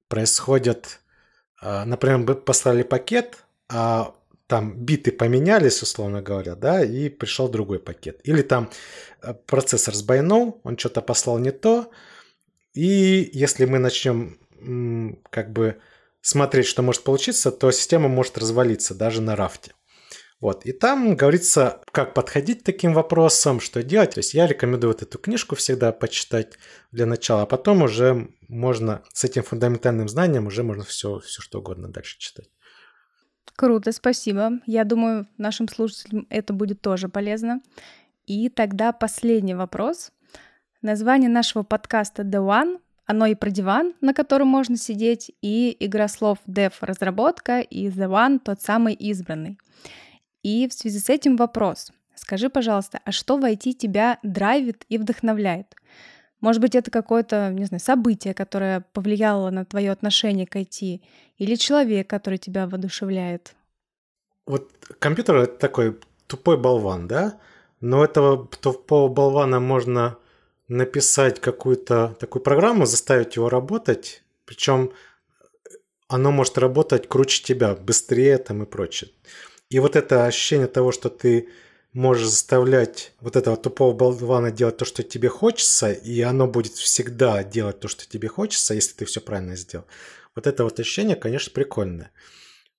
происходит... Э, например, мы послали пакет, а там биты поменялись, условно говоря, да, и пришел другой пакет. Или там э, процессор сбойнул, он что-то послал не то, и если мы начнем как бы смотреть, что может получиться, то система может развалиться даже на рафте. Вот. И там говорится, как подходить к таким вопросам, что делать. То есть я рекомендую вот эту книжку всегда почитать для начала, а потом уже можно с этим фундаментальным знанием уже можно все, все что угодно дальше читать. Круто, спасибо. Я думаю, нашим слушателям это будет тоже полезно. И тогда последний вопрос. Название нашего подкаста The One, оно и про диван, на котором можно сидеть, и игра слов Dev разработка и The One тот самый избранный. И в связи с этим вопрос. Скажи, пожалуйста, а что в IT тебя драйвит и вдохновляет? Может быть, это какое-то, не знаю, событие, которое повлияло на твое отношение к IT, или человек, который тебя воодушевляет. Вот компьютер — это такой тупой болван, да? Но этого тупого болвана можно написать какую-то такую программу, заставить его работать, причем оно может работать круче тебя, быстрее там и прочее. И вот это ощущение того, что ты можешь заставлять вот этого тупого болвана делать то, что тебе хочется, и оно будет всегда делать то, что тебе хочется, если ты все правильно сделал. Вот это вот ощущение, конечно, прикольное.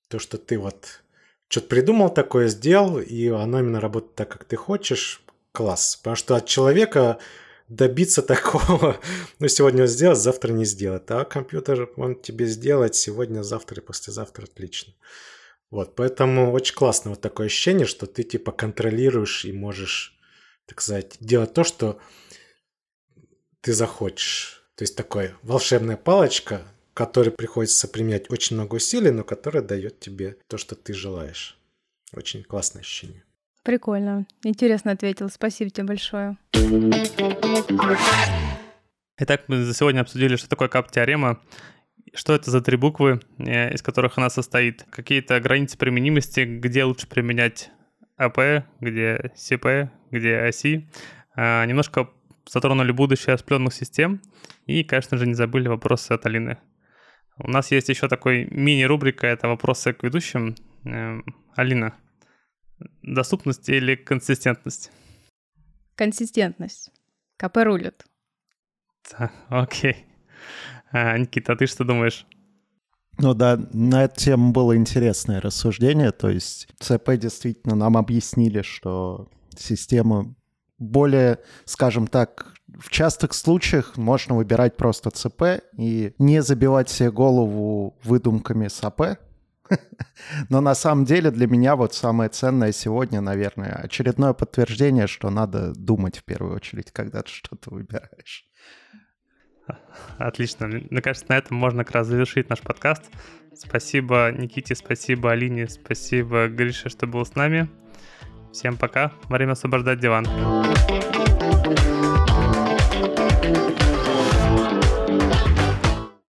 То, что ты вот что-то придумал такое, сделал, и оно именно работает так, как ты хочешь, класс. Потому что от человека добиться такого, ну, сегодня он сделает, завтра не сделает. А компьютер, он тебе сделает сегодня, завтра и послезавтра отлично. Вот, поэтому очень классно вот такое ощущение, что ты типа контролируешь и можешь, так сказать, делать то, что ты захочешь. То есть такой волшебная палочка, которой приходится применять очень много усилий, но которая дает тебе то, что ты желаешь. Очень классное ощущение. Прикольно. Интересно ответил. Спасибо тебе большое. Итак, мы за сегодня обсудили, что такое кап-теорема что это за три буквы, э, из которых она состоит? Какие-то границы применимости, где лучше применять АП, где СП, где оси. А, немножко затронули будущее распределенных систем. И, конечно же, не забыли вопросы от Алины. У нас есть еще такой мини-рубрика, это вопросы к ведущим. Эм, Алина, доступность или консистентность? Консистентность. КП рулит. Да, окей. А, Никита, а ты что думаешь? Ну да, на эту тему было интересное рассуждение. То есть ЦП действительно нам объяснили, что система более, скажем так, в частых случаях можно выбирать просто ЦП и не забивать себе голову выдумками с АП. Но на самом деле для меня вот самое ценное сегодня, наверное, очередное подтверждение, что надо думать в первую очередь, когда ты что-то выбираешь. Отлично. Мне кажется, на этом можно как раз завершить наш подкаст. Спасибо Никите, спасибо Алине, спасибо Грише, что был с нами. Всем пока. Время освобождать диван.